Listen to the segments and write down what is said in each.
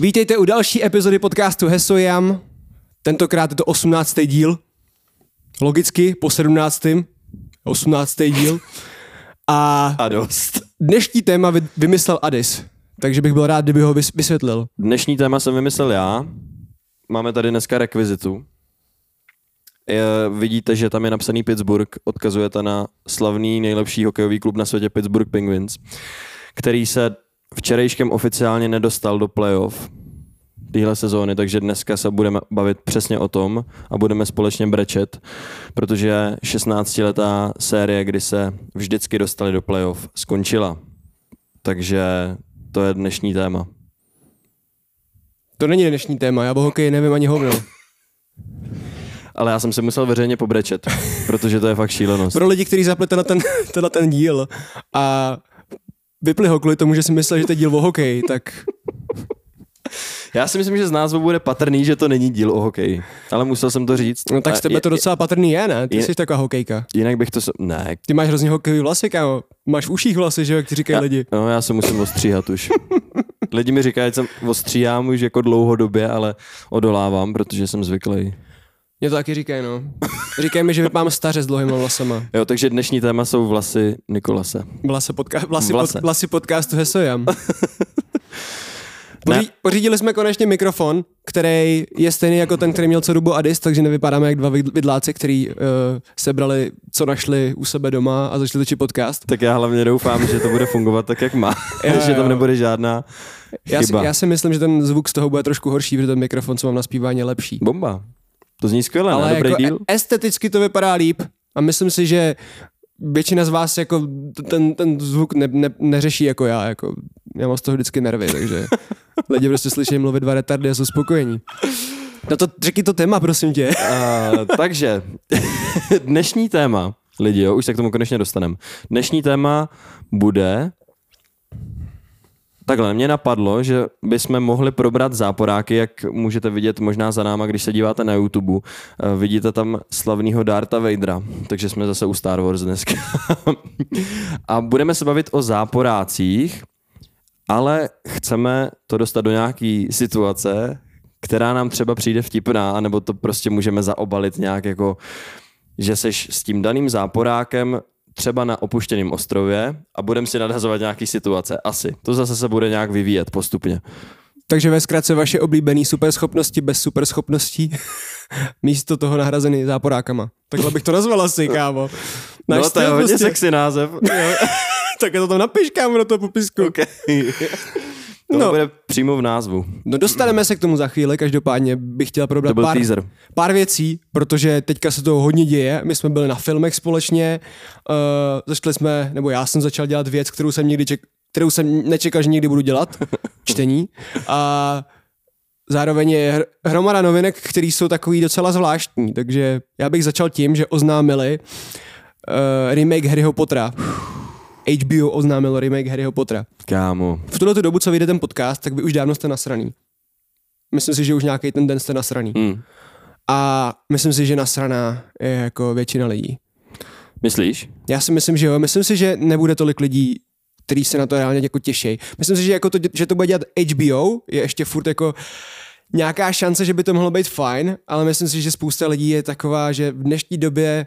Vítejte u další epizody podcastu Hesojam. Tentokrát je to 18. díl. Logicky po 17. 18. díl. A A dost. dnešní téma vy- vymyslel Adis. Takže bych byl rád, kdyby ho vys- vysvětlil. Dnešní téma jsem vymyslel já. Máme tady dneska rekvizitu. Je, vidíte, že tam je napsaný Pittsburgh, odkazujete na slavný nejlepší hokejový klub na světě Pittsburgh Penguins, který se včerejškem oficiálně nedostal do playoff téhle sezóny, takže dneska se budeme bavit přesně o tom a budeme společně brečet, protože 16-letá série, kdy se vždycky dostali do playoff, skončila. Takže to je dnešní téma. To není dnešní téma, já o hokeji nevím ani hovno. Ale já jsem se musel veřejně pobrečet, protože to je fakt šílenost. Pro lidi, kteří zapli na ten, tenhle ten díl a vypli ho kvůli tomu, že si myslel, že to je díl o hokeji, tak Já si myslím, že z názvu bude patrný, že to není díl o hokeji. Ale musel jsem to říct. no tak z tebe je- to docela patrný je, ne? Ty jsi taková hokejka. Jinak bych to... s- Ne. Ty máš hrozně hokejový vlasy, kámo. Máš v uších vlasy, že jo, jak ti říkají lidi. No, já se musím ostříhat už. Lidi mi říkají, že jsem ostříhám už jako dlouhodobě, ale odolávám, protože jsem zvyklý. Mě to taky říkají, no. Říkají mi, že vypadám staře s dlouhýma vlasama. Jo, takže dnešní téma jsou vlasy Nikolase. Vlase, podka- vlasy, Vlase. pod- vlasy podcastu Hesojam. Poří- pořídili jsme konečně mikrofon, který je stejný jako ten, který měl co dobu Adis, takže nevypadáme jak dva vid- vidláci, který uh, sebrali, co našli u sebe doma a začali točit podcast. Tak já hlavně doufám, že to bude fungovat tak, jak má. Jo, že tam nebude žádná Já si, chyba. já si myslím, že ten zvuk z toho bude trošku horší, protože ten mikrofon, co mám na zpívání, je lepší. Bomba. To zní skvěle, Ale ne? Dobrý jako díl? e- esteticky to vypadá líp a myslím si, že většina z vás jako ten, ten zvuk ne, ne, neřeší jako já, jako já mám z toho vždycky nervy, takže lidi prostě slyší mluvit dva retardy a jsou spokojení. No to řekni to téma, prosím tě. Uh, takže dnešní téma, lidi, jo, už se k tomu konečně dostaneme. Dnešní téma bude Takhle, mě napadlo, že bychom mohli probrat záporáky, jak můžete vidět možná za náma, když se díváte na YouTube. Eh, Vidíte tam slavného Darta Vadera, takže jsme zase u Star Wars dneska. A budeme se bavit o záporácích, ale chceme to dostat do nějaký situace, která nám třeba přijde vtipná, anebo to prostě můžeme zaobalit nějak jako, že seš s tím daným záporákem třeba na opuštěném ostrově a budeme si nadhazovat nějaký situace. Asi. To zase se bude nějak vyvíjet postupně. Takže ve zkratce vaše oblíbené superschopnosti bez superschopností, místo toho nahrazený záporákama. Takhle bych to nazval asi, kámo. Náš no to je hodně prostě- sexy název. Tak je to tam napiš, kámo, do toho popisku. okay. To No. bude přímo v názvu. No dostaneme se k tomu za chvíli, každopádně bych chtěl probrat To byl pár, teaser. pár věcí, protože teďka se toho hodně děje. My jsme byli na filmech společně, uh, začali jsme, nebo já jsem začal dělat věc, kterou jsem nikdy ček, kterou jsem nečekal, že někdy budu dělat, čtení. A zároveň je hr- hromada novinek, které jsou takový docela zvláštní, takže já bych začal tím, že oznámili uh, remake Harryho Pottera. HBO oznámilo remake Harryho Pottera Kámo. v tuhle tu dobu, co vyjde ten podcast, tak vy už dávno jste nasraný. Myslím si, že už nějaký ten den jste nasraný. Hmm. A myslím si, že nasraná je jako většina lidí. Myslíš? Já si myslím, že jo. Myslím si, že nebude tolik lidí, kteří se na to reálně jako těší. Myslím si, že, jako to, že to bude dělat HBO, je ještě furt jako nějaká šance, že by to mohlo být fajn, ale myslím si, že spousta lidí je taková, že v dnešní době,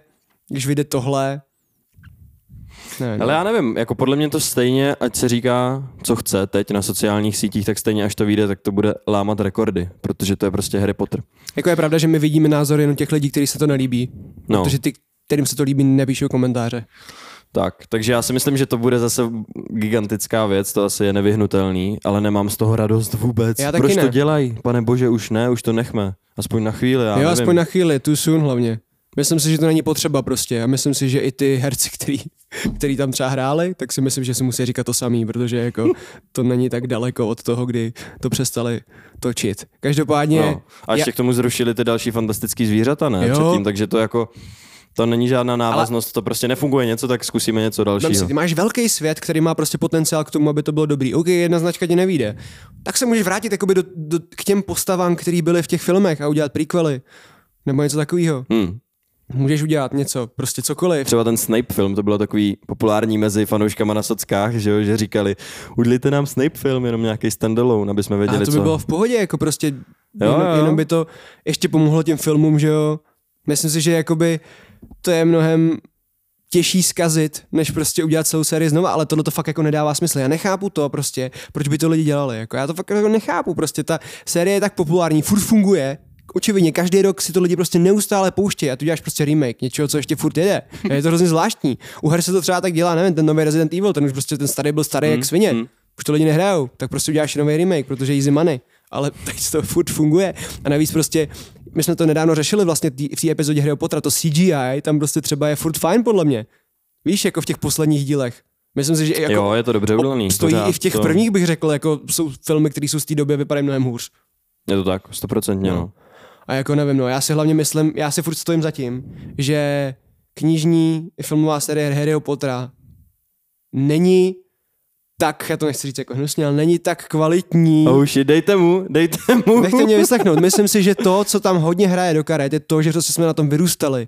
když vyjde tohle, ne, no. Ale já nevím, jako podle mě to stejně, ať se říká, co chce teď na sociálních sítích, tak stejně až to vyjde, tak to bude lámat rekordy, protože to je prostě Harry Potter. Jako je pravda, že my vidíme názory jenom těch lidí, kteří se to nelíbí. No. Protože ty, kterým se to líbí, nepíšou komentáře. Tak, takže já si myslím, že to bude zase gigantická věc, to asi je nevyhnutelný, ale nemám z toho radost vůbec. Já taky Proč ne. to dělají? Pane bože, už ne, už to nechme. Aspoň na chvíli, já jo, nevím. aspoň na chvíli, too soon hlavně. Myslím si, že to není potřeba prostě a myslím si, že i ty herci, který, který tam třeba hráli, tak si myslím, že si musí říkat to samý, protože jako to není tak daleko od toho, kdy to přestali točit. Každopádně, No. A ještě já- k tomu zrušili ty další fantastický zvířata, ne? Jo. Předtím, takže to jako, to není žádná návaznost, Ale... to prostě nefunguje něco, tak zkusíme něco Vem si, dalšího. ty máš velký svět, který má prostě potenciál k tomu, aby to bylo dobrý. OK, jedna značka ti nevíde. Tak se můžeš vrátit jakoby do, do, k těm postavám, který byly v těch filmech a udělat prequely. Nebo něco takového. Hmm. Můžeš udělat něco, prostě cokoliv. Třeba ten Snape film, to bylo takový populární mezi fanouškama na sockách, že, jo, že říkali, udělejte nám Snape film, jenom nějaký standalone, aby jsme věděli, A to by co. bylo v pohodě, jako prostě Jo, jenom, jo. jenom by to ještě pomohlo těm filmům, že jo. Myslím si, že jakoby to je mnohem těžší zkazit, než prostě udělat celou sérii znova, ale tohle to fakt jako nedává smysl. Já nechápu to prostě, proč by to lidi dělali. Jako já to fakt jako nechápu, prostě ta série je tak populární, furt funguje, očividně každý rok si to lidi prostě neustále pouštějí a tu děláš prostě remake něčeho, co ještě furt jede. A je to hrozně zvláštní. U her se to třeba tak dělá, nevím, ten nový Resident Evil, ten už prostě ten starý byl starý jak svině. Už to lidi nehrajou, tak prostě uděláš nový remake, protože easy money. Ale teď to furt funguje. A navíc prostě, my jsme to nedávno řešili vlastně tý- v té epizodě Harry Pottera, to CGI, tam prostě třeba je furt fajn podle mě. Víš, jako v těch posledních dílech. Myslím si, že jako Jo, je to dobře udělaný. stojí pořád i v těch to, prvních, bych řekl, jako jsou filmy, které jsou z té doby, vypadají mnohem hůř. Je to tak, stoprocentně, no. A jako nevím, no, já si hlavně myslím, já si furt stojím za tím, že knižní filmová série Harryho Pottera není tak, já to nechci říct jako hnusně, ale není tak kvalitní. Oh shit, dejte mu, dejte mu. Nechte mě vyslechnout. Myslím si, že to, co tam hodně hraje do karet, je to, že prostě jsme na tom vyrůstali.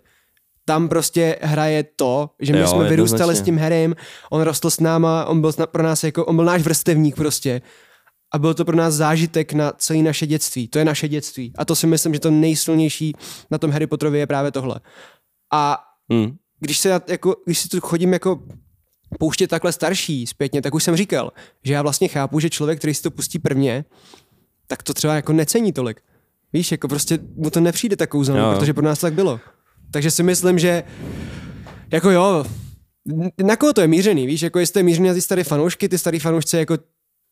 Tam prostě hraje to, že my Jo, jsme vyrůstali s tím Harrym, on rostl s náma, on byl pro nás jako, on byl náš vrstevník prostě. A byl to pro nás zážitek na celé naše dětství. To je naše dětství. A to si myslím, že to nejsilnější na tom Harry Potterovi je právě tohle. A Hmm. když se jako, když si tu chodím jako pouštět takhle starší zpětně, tak už jsem říkal, že já vlastně chápu, že člověk, který si to pustí prvně, tak to třeba jako necení tolik. Víš, jako prostě mu to nepřijde tak kouzelné, protože pro nás to tak bylo. Takže si myslím, že jako jo, na koho to je mířený, víš, jako jestli to je mířený na ty staré fanoušky, ty starý fanoušci jako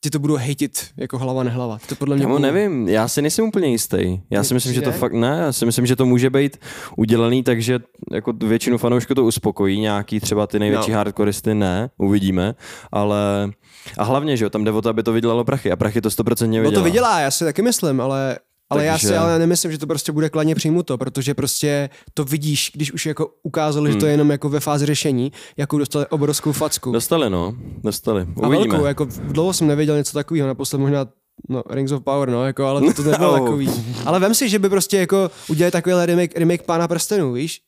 ti to budou hejtit jako hlava nehlava. To podle mě Kámo, budou- nevím, já si nejsem úplně jistý. Já si myslím, že to fakt ne, já si myslím, že to může být udělaný tak, že jako většinu fanoušků to uspokojí, nějaký třeba ty největší No. no. hardcoreisty ne, uvidíme, ale a hlavně, že jo, tam jde o to, aby to vydělalo prachy a prachy to 100% No vydělá. to vydělá, já si taky myslím, ale ale já si Takže- ale nemyslím, že to prostě bude kladně přijmuto, protože prostě to vidíš, když už jako ukázali, že to je Hmm. jenom jako ve fázi řešení, jakou dostali obrovskou facku. Dostali, no, dostali. a Uvidíme. velkou, jako dlouho jsem nevěděl něco takového, naposled možná No, Rings of Power, no, jako, ale to, to nebylo No. takový. Ale vem si, že by prostě jako udělali takovýhle remake, remake Pána prstenů, víš?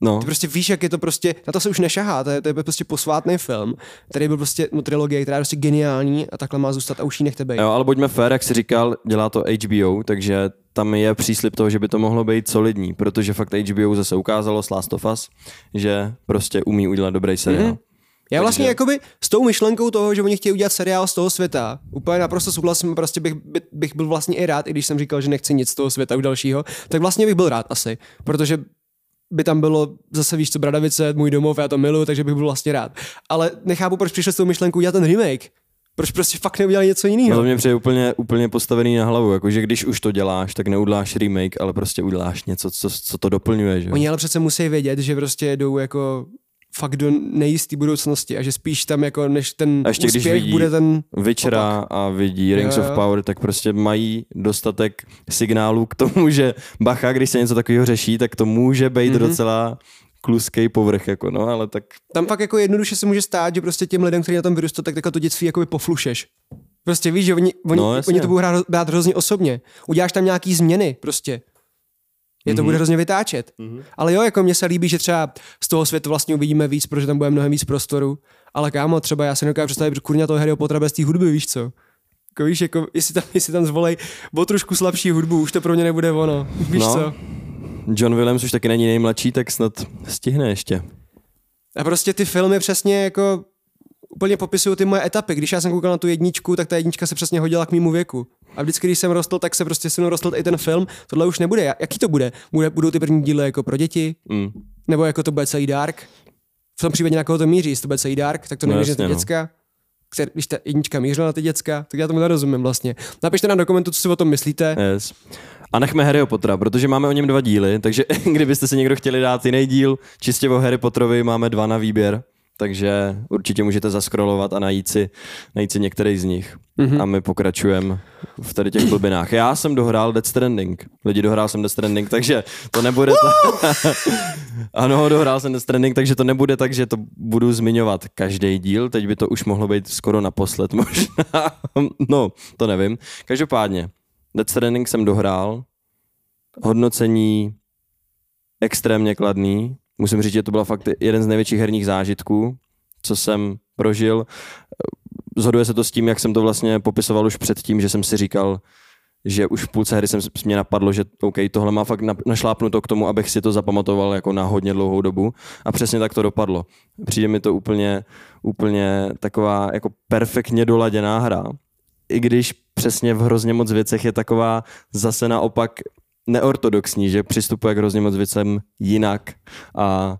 No, Ty prostě víš, jak je to prostě, na to se už nešahá, to je, to je prostě posvátný film, který byl prostě, no trilogie, která je prostě geniální a takhle má zůstat a už ji nechte být. jo, ale buďme fair, jak jsi říkal, dělá to HBO, takže tam je příslip toho, že by to mohlo být solidní, protože fakt HBO zase ukázalo s Last of Us, že prostě umí udělat dobrý seriál. Mhm. Já vlastně Takže- jakoby s tou myšlenkou toho, že oni chtějí udělat seriál z toho světa, úplně naprosto souhlasím, prostě bych, by, bych byl vlastně i rád, i když jsem říkal, že nechci nic z toho světa už dalšího, tak vlastně bych byl rád asi, protože by tam bylo zase víš co Bradavice, můj domov, já to miluju, takže bych byl vlastně rád. Ale nechápu, proč přišel s tou myšlenkou udělat ten remake. Proč prostě fakt neudělali něco No jiného? to mě přijde úplně, úplně postavený na hlavu, jakože když už to děláš, tak neuděláš remake, ale prostě uděláš něco, co, co to doplňuje, že? Oni ale přece musí vědět, že prostě jdou jako fakt do nejisté budoucnosti a že spíš tam jako než ten A ještě když úspěch vidí bude ten Witchera a vidí Rings Jo, of jo. Power, tak prostě mají dostatek signálů k tomu, že bacha, když se něco takového řeší, tak to může být Mhm. mm-hmm. docela kluský povrch, jako no, ale tak tam fakt jako jednoduše se může stát, že prostě těm lidem, kteří na tom vyrůstou, tak jako to dětství jakoby poflušeš. Prostě víš, že oni, oni, No, no, jasně. oni to budou hrát, brát hrozně osobně. Uděláš tam nějaký změny prostě. Je to Mhm. bude hrozně vytáčet. Ale jo, jako mně se líbí, že třeba z toho světa vlastně uvidíme víc, protože tam bude mnohem víc prostoru. Ale kámo, třeba já si nedokážu představit kurňa toho Harryho Pottera bez té hudby, víš co? Jako víš, jako, jestli tam, jestli tam zvolej o trošku slabší hudbu, už to pro mě nebude ono. Víš No. co? John Williams už taky není nejmladší, tak snad stihne ještě. A prostě ty filmy přesně jako úplně popisují ty moje etapy. Když já jsem koukal na tu jedničku, tak ta jednička se přesně hodila k mému věku. A vždycky, když jsem rostl, tak se prostě se mnou rostl i ten film. Tohle už nebude. Jaký to bude? bude budou ty první díly jako pro děti? Mm. Nebo jako to bude celý dark? V tom případě na koho to míří? Jestli to bude celý dark, tak to No jasně, ty no. děcka. Který, když ta jednička mířila na ty děcka, tak já tomu nerozumím vlastně. Napište nám do komentu, co si o tom myslíte. Yes. A nechme Harryho Pottera, protože máme o něm dva díly, takže kdybyste si někdo chtěli dát jiný díl, čistě o Harry Potterovi máme dva na výběr, takže určitě můžete zaskrolovat a najít si, najít si některý z nich. Mm-hmm. A my pokračujeme v tady těch blbinách. Já jsem dohrál Death Stranding. Lidi, dohrál jsem Death Stranding, takže to nebude ta... ano, dohrál jsem Death Stranding, takže to nebude tak, že to budu zmiňovat každý díl. Teď by to už mohlo být skoro naposled možná. no, to nevím. Každopádně, Death Stranding jsem dohrál. Hodnocení extrémně kladný. Musím říct, že to byl fakt jeden z největších herních zážitků, co jsem prožil. Zhoduje se to s tím, jak jsem to vlastně popisoval už předtím, že jsem si říkal, že už v půlce hry jsem mě napadlo, že OK, tohle má fakt našlápnuto k tomu, abych si to zapamatoval jako na hodně dlouhou dobu a přesně tak to dopadlo. Přijde mi to úplně, úplně taková jako perfektně doladěná hra, i když přesně v hrozně moc věcech je taková zase naopak neortodoxní, že přistupuje k hrozně moc věcem jinak a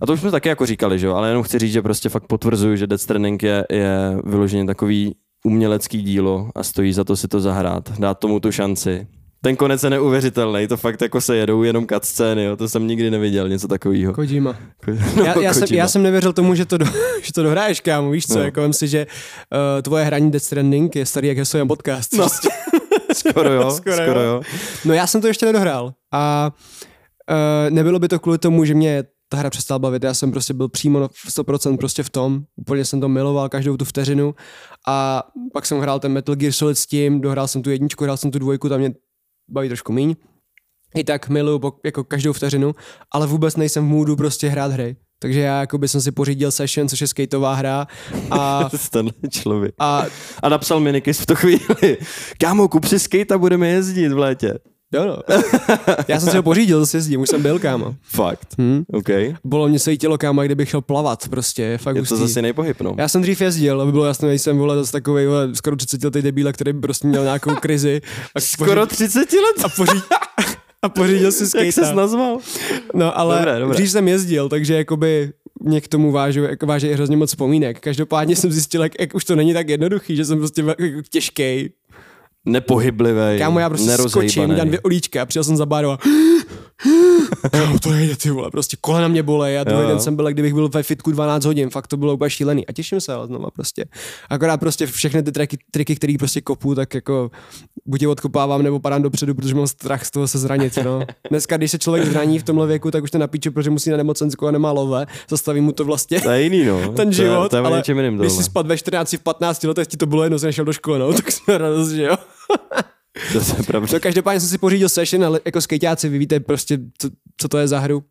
a to už jsme taky jako říkali, že jo? ale jenom chci říct, že prostě fakt potvrzuju, že Death Stranding je, je vyloženě takový umělecký dílo a stojí za to si to zahrát, dát tomu tu šanci. Ten konec je neuvěřitelný, to fakt jako se jedou jenom scény, jo? to jsem nikdy neviděl, něco takového. Kojima. No, já, já, jsem, já jsem nevěřil tomu, že to, do, že to dohraješ, kámo, víš co, no. jako si, že uh, tvoje hraní Death Stranding je starý jak Hesojan podcast. No. Prostě. skoro jo, skoro, skoro jo. jo. No já jsem to ještě nedohrál a uh, nebylo by to kvůli tomu, že mě ta hra přestala bavit. Já jsem prostě byl přímo 100% prostě v tom, úplně jsem to miloval každou tu vteřinu a pak jsem hrál ten Metal Gear Solid s tím, dohrál jsem tu jedničku, hrál jsem tu dvojku, tam mě baví trošku míň. I tak miluju jako každou vteřinu, ale vůbec nejsem v můdu prostě hrát hry. Takže já jako by jsem si pořídil Session, což je skateová hra. A, Tenhle člověk. A, a napsal Minikis v tu chvíli. Kámo, kup si skate a budeme jezdit v létě. Jo no. Já jsem si ho pořídil s jezdím, už jsem byl, kámo. Fakt? Hmm? OK. Bylo mě se tělo, kámo, kdybych chtěl plavat, prostě, fakt Je to hustý. zase nejpohyb, no. Já jsem dřív jezdil, aby bylo jasné, nejsem, vole, zase takový, vole, skoro 30 letý debíle, který by prostě měl nějakou krizi. A skoro 30 let? A pořídil, a pořídil si skate. Jak jsi nazval? No, ale dobré, dobré. dřív jsem jezdil, takže jakoby mě k tomu vážu, jako váží hrozně moc vzpomínek. Každopádně jsem zjistil, jak, jak, už to není tak jednoduchý, že jsem prostě jako těžký nepohyblivý. Kámo, já prostě skočím, dám dvě olíčka a přijel jsem za baru a Kámo, to nejde, ty vole, prostě kolena mě bolej a druhý jo, den jsem byl, kdybych byl ve fitku 12 hodin, fakt to bylo úplně šílený a těším se ale znova prostě. Akorát prostě všechny ty triky, triky které prostě kopu, tak jako buď je odkopávám nebo padám dopředu, protože mám strach z toho se zranit, no. Dneska, když se člověk zraní v tomhle věku, tak už to napíče, protože musí na nemocenskou a nemá lové, zastaví mu to vlastně. To je jiný, no. Ten život, to je, to je ale jiným když si spad ve 14, v 15 letech ti to bylo jedno, že do školy, no, tak jsme radost, že jo. To je pravda. To každopádně jsem si pořídil session, ale jako skateáci vy víte prostě, co, co to je za hru.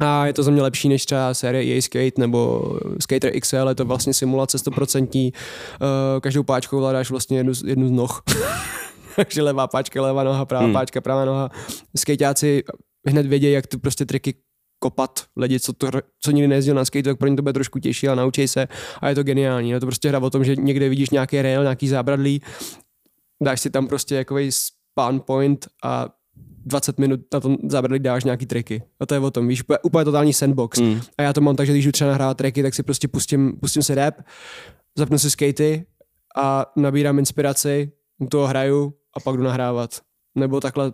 A je to za mě lepší než třeba série EA Skate nebo Skater XL, je to vlastně simulace 100%. Uh, každou páčkou vládáš vlastně jednu, jednu z noh. Takže levá páčka, levá noha, pravá hmm. páčka, pravá noha. Skateáci hned vědějí, jak ty prostě triky kopat lidi, co, to, co nikdy nejezdil na skate, tak pro ně to bude trošku těžší a naučí se a je to geniální. Je to prostě hra o tom, že někde vidíš nějaký rail, nějaký zábradlí, dáš si tam prostě jakový spawn point a 20 minut na tom zábradlí dáš nějaký triky. A to je o tom, víš, úplně, úplně totální sandbox. Mm. A já to mám tak, že když jdu třeba nahrát triky, tak si prostě pustím, pustím si rap, zapnu si skatey a nabírám inspiraci, toho hraju a pak jdu nahrávat. Nebo takhle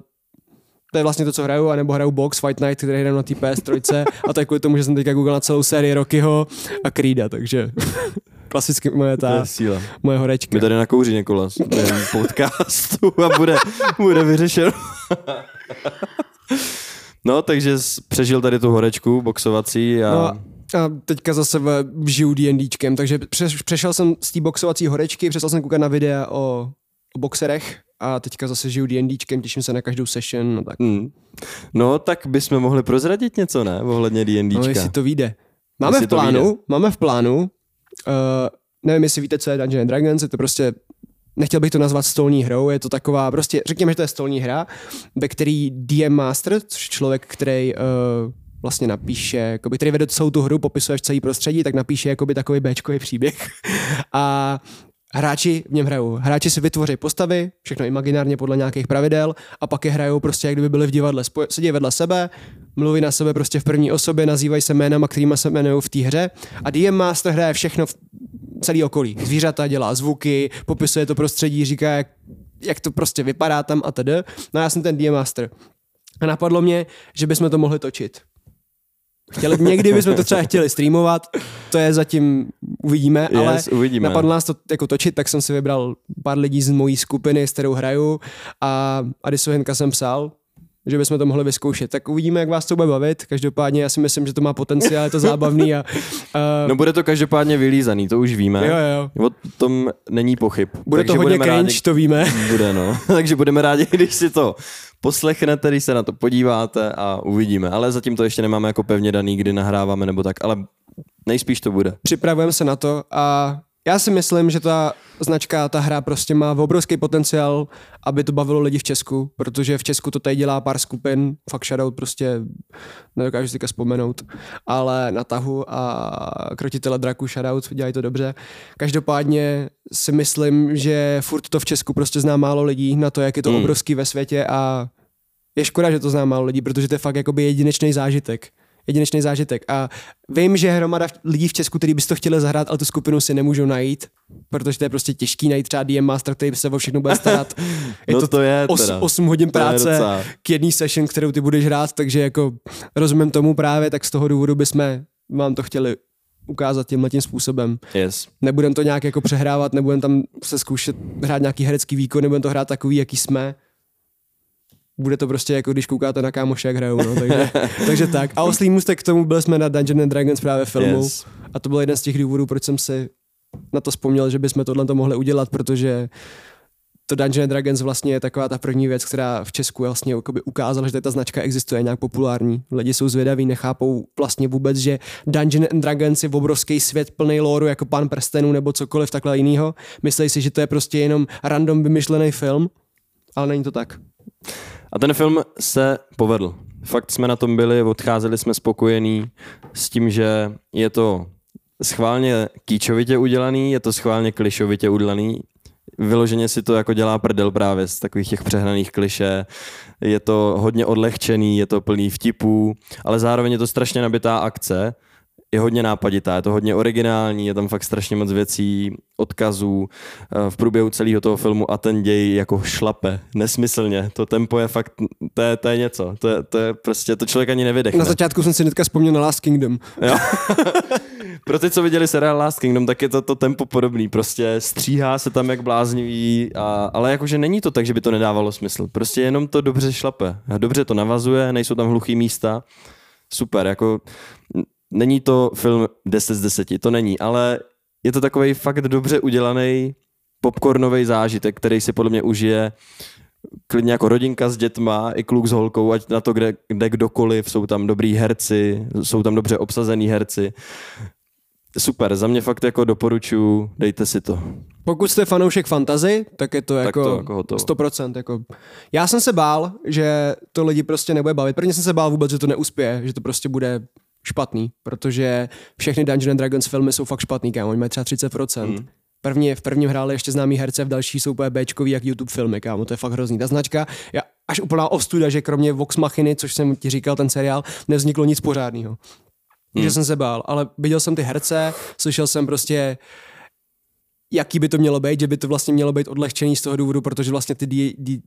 to je vlastně to, co hraju, anebo hraju Box Fight Night, který hraju na té PS3 a to je kvůli tomu, že jsem teďka googlil na celou sérii Rockyho a Creeda, takže klasicky moje ta, síla. moje horečka. My tady nakouří Nikolas podcastu a bude, bude vyřešeno. no, takže přežil tady tu horečku boxovací a... No, a teďka zase žiju D&Dčkem, takže přešel jsem z té boxovací horečky, přestal jsem koukat na videa o, o boxerech a teďka zase žiju D&Dčkem, těším se na každou session. No tak, mm. no, tak bychom mohli prozradit něco, ne? Ohledně D&Dčka. No, jestli to vyjde. Máme v plánu, máme v plánu nevím, jestli víte, co je Dungeons and Dragons, je to prostě nechtěl bych to nazvat stolní hrou, je to taková, prostě řekněme, že to je stolní hra, ve který DM Master, což je člověk, který uh, vlastně napíše, jakoby, který vede celou tu hru, popisuje celý prostředí, tak napíše jakoby takový Bčkový příběh. A hráči v něm hrajou. Hráči si vytvoří postavy, všechno imaginárně podle nějakých pravidel a pak je hrajou prostě, jak kdyby byli v divadle. Sedí vedle sebe, mluví na sebe prostě v první osobě, nazývají se jménama, kterými se jmenují v té hře a DM Master hraje všechno v celý okolí. Zvířata dělá zvuky, popisuje to prostředí, říká, jak, jak to prostě vypadá tam a tedy. No já jsem ten DM Master. A napadlo mě, že bychom to mohli točit. Chtěli, někdy bychom to třeba chtěli streamovat, to je zatím uvidíme, yes, ale uvidíme. napadlo nás to jako točit, tak jsem si vybral pár lidí z mojí skupiny, s kterou hraju a Adisu Henka jsem psal, že bychom to mohli vyzkoušet. Tak uvidíme, jak vás to bude bavit. Každopádně já si myslím, že to má potenciál, je to zábavný. A, uh, no bude to každopádně vylízaný, to už víme. Jo, jo. O tom není pochyb. Bude Takže to hodně cringe, rádi, to víme. Bude, no. Takže budeme rádi, když si to poslechnete, když se na to podíváte a uvidíme. Ale zatím to ještě nemáme jako pevně daný, kdy nahráváme nebo tak, ale nejspíš to bude. Připravujeme se na to a já si myslím, že ta značka, ta hra prostě má obrovský potenciál, aby to bavilo lidi v Česku, protože v Česku to tady dělá pár skupin, fakt shoutout prostě, nedokážu si vzpomenout, ale na tahu a krotitele draku shoutout, dělají to dobře. Každopádně si myslím, že furt to v Česku prostě zná málo lidí na to, jak je to hmm. obrovský ve světě a je škoda, že to zná málo lidí, protože to je fakt jakoby jedinečný zážitek jedinečný zážitek. A vím, že hromada lidí v Česku, kteří by to chtěli zahrát, ale tu skupinu si nemůžou najít, protože to je prostě těžký najít třeba DM Master, který by se o všechno bude starat. Je no to, to je 8, 8 hodin práce k jedné session, kterou ty budeš hrát, takže jako rozumím tomu právě, tak z toho důvodu bychom vám to chtěli ukázat tímhle tím způsobem. Yes. Nebudem to nějak jako přehrávat, nebudem tam se zkoušet hrát nějaký herecký výkon, nebudem to hrát takový, jaký jsme bude to prostě jako když koukáte na kámoše, jak hrajou, no, takže, takže tak. A oslý můstek k tomu byli jsme na Dungeon and Dragons právě filmu yes. a to byl jeden z těch důvodů, proč jsem si na to vzpomněl, že bychom tohle to mohli udělat, protože to Dungeon and Dragons vlastně je taková ta první věc, která v Česku vlastně ukázala, že ta značka existuje nějak populární. Lidi jsou zvědaví, nechápou vlastně vůbec, že Dungeon and Dragons je obrovský svět plný lóru jako Pan prstenů nebo cokoliv takhle jiného. Myslí si, že to je prostě jenom random vymyšlený film, ale není to tak. A ten film se povedl. Fakt jsme na tom byli, odcházeli jsme spokojení s tím, že je to schválně kýčovitě udělaný, je to schválně klišovitě udělaný. Vyloženě si to jako dělá prdel právě z takových těch přehnaných kliše. Je to hodně odlehčený, je to plný vtipů, ale zároveň je to strašně nabitá akce je hodně nápaditá, je to hodně originální, je tam fakt strašně moc věcí, odkazů eh, v průběhu celého toho filmu a ten děj jako šlape, nesmyslně. To tempo je fakt, to je, to je něco, to je, to je prostě, to člověk ani nevydechne. Na začátku jsem si hnedka vzpomněl na Last Kingdom. Jo. Pro ty, co viděli seriál Last Kingdom, tak je to, to tempo podobný. Prostě stříhá se tam jak bláznivý, a, ale jakože není to tak, že by to nedávalo smysl. Prostě jenom to dobře šlape. Dobře to navazuje, nejsou tam hluchý místa. Super, jako není to film 10 z 10, to není, ale je to takový fakt dobře udělaný popcornový zážitek, který si podle mě užije klidně jako rodinka s dětma, i kluk s holkou, ať na to kde, kde kdokoliv, jsou tam dobrý herci, jsou tam dobře obsazený herci. Super, za mě fakt jako doporučuji, dejte si to. Pokud jste fanoušek fantazy, tak je to tak jako, to jako hotovo. 100%. Jako. Já jsem se bál, že to lidi prostě nebude bavit. Prvně jsem se bál vůbec, že to neuspěje, že to prostě bude špatný, protože všechny Dungeons and Dragons filmy jsou fakt špatný, kámo, oni mají třeba 30%. Mm. První, v prvním hráli ještě známý herce, v další jsou úplně Bčkový jak YouTube filmy, kámo, to je fakt hrozný. Ta značka je až úplná ostuda, že kromě Vox Machiny, což jsem ti říkal, ten seriál, nevzniklo nic pořádného. Hmm. jsem se bál, ale viděl jsem ty herce, slyšel jsem prostě jaký by to mělo být, že by to vlastně mělo být odlehčený z toho důvodu, protože vlastně ty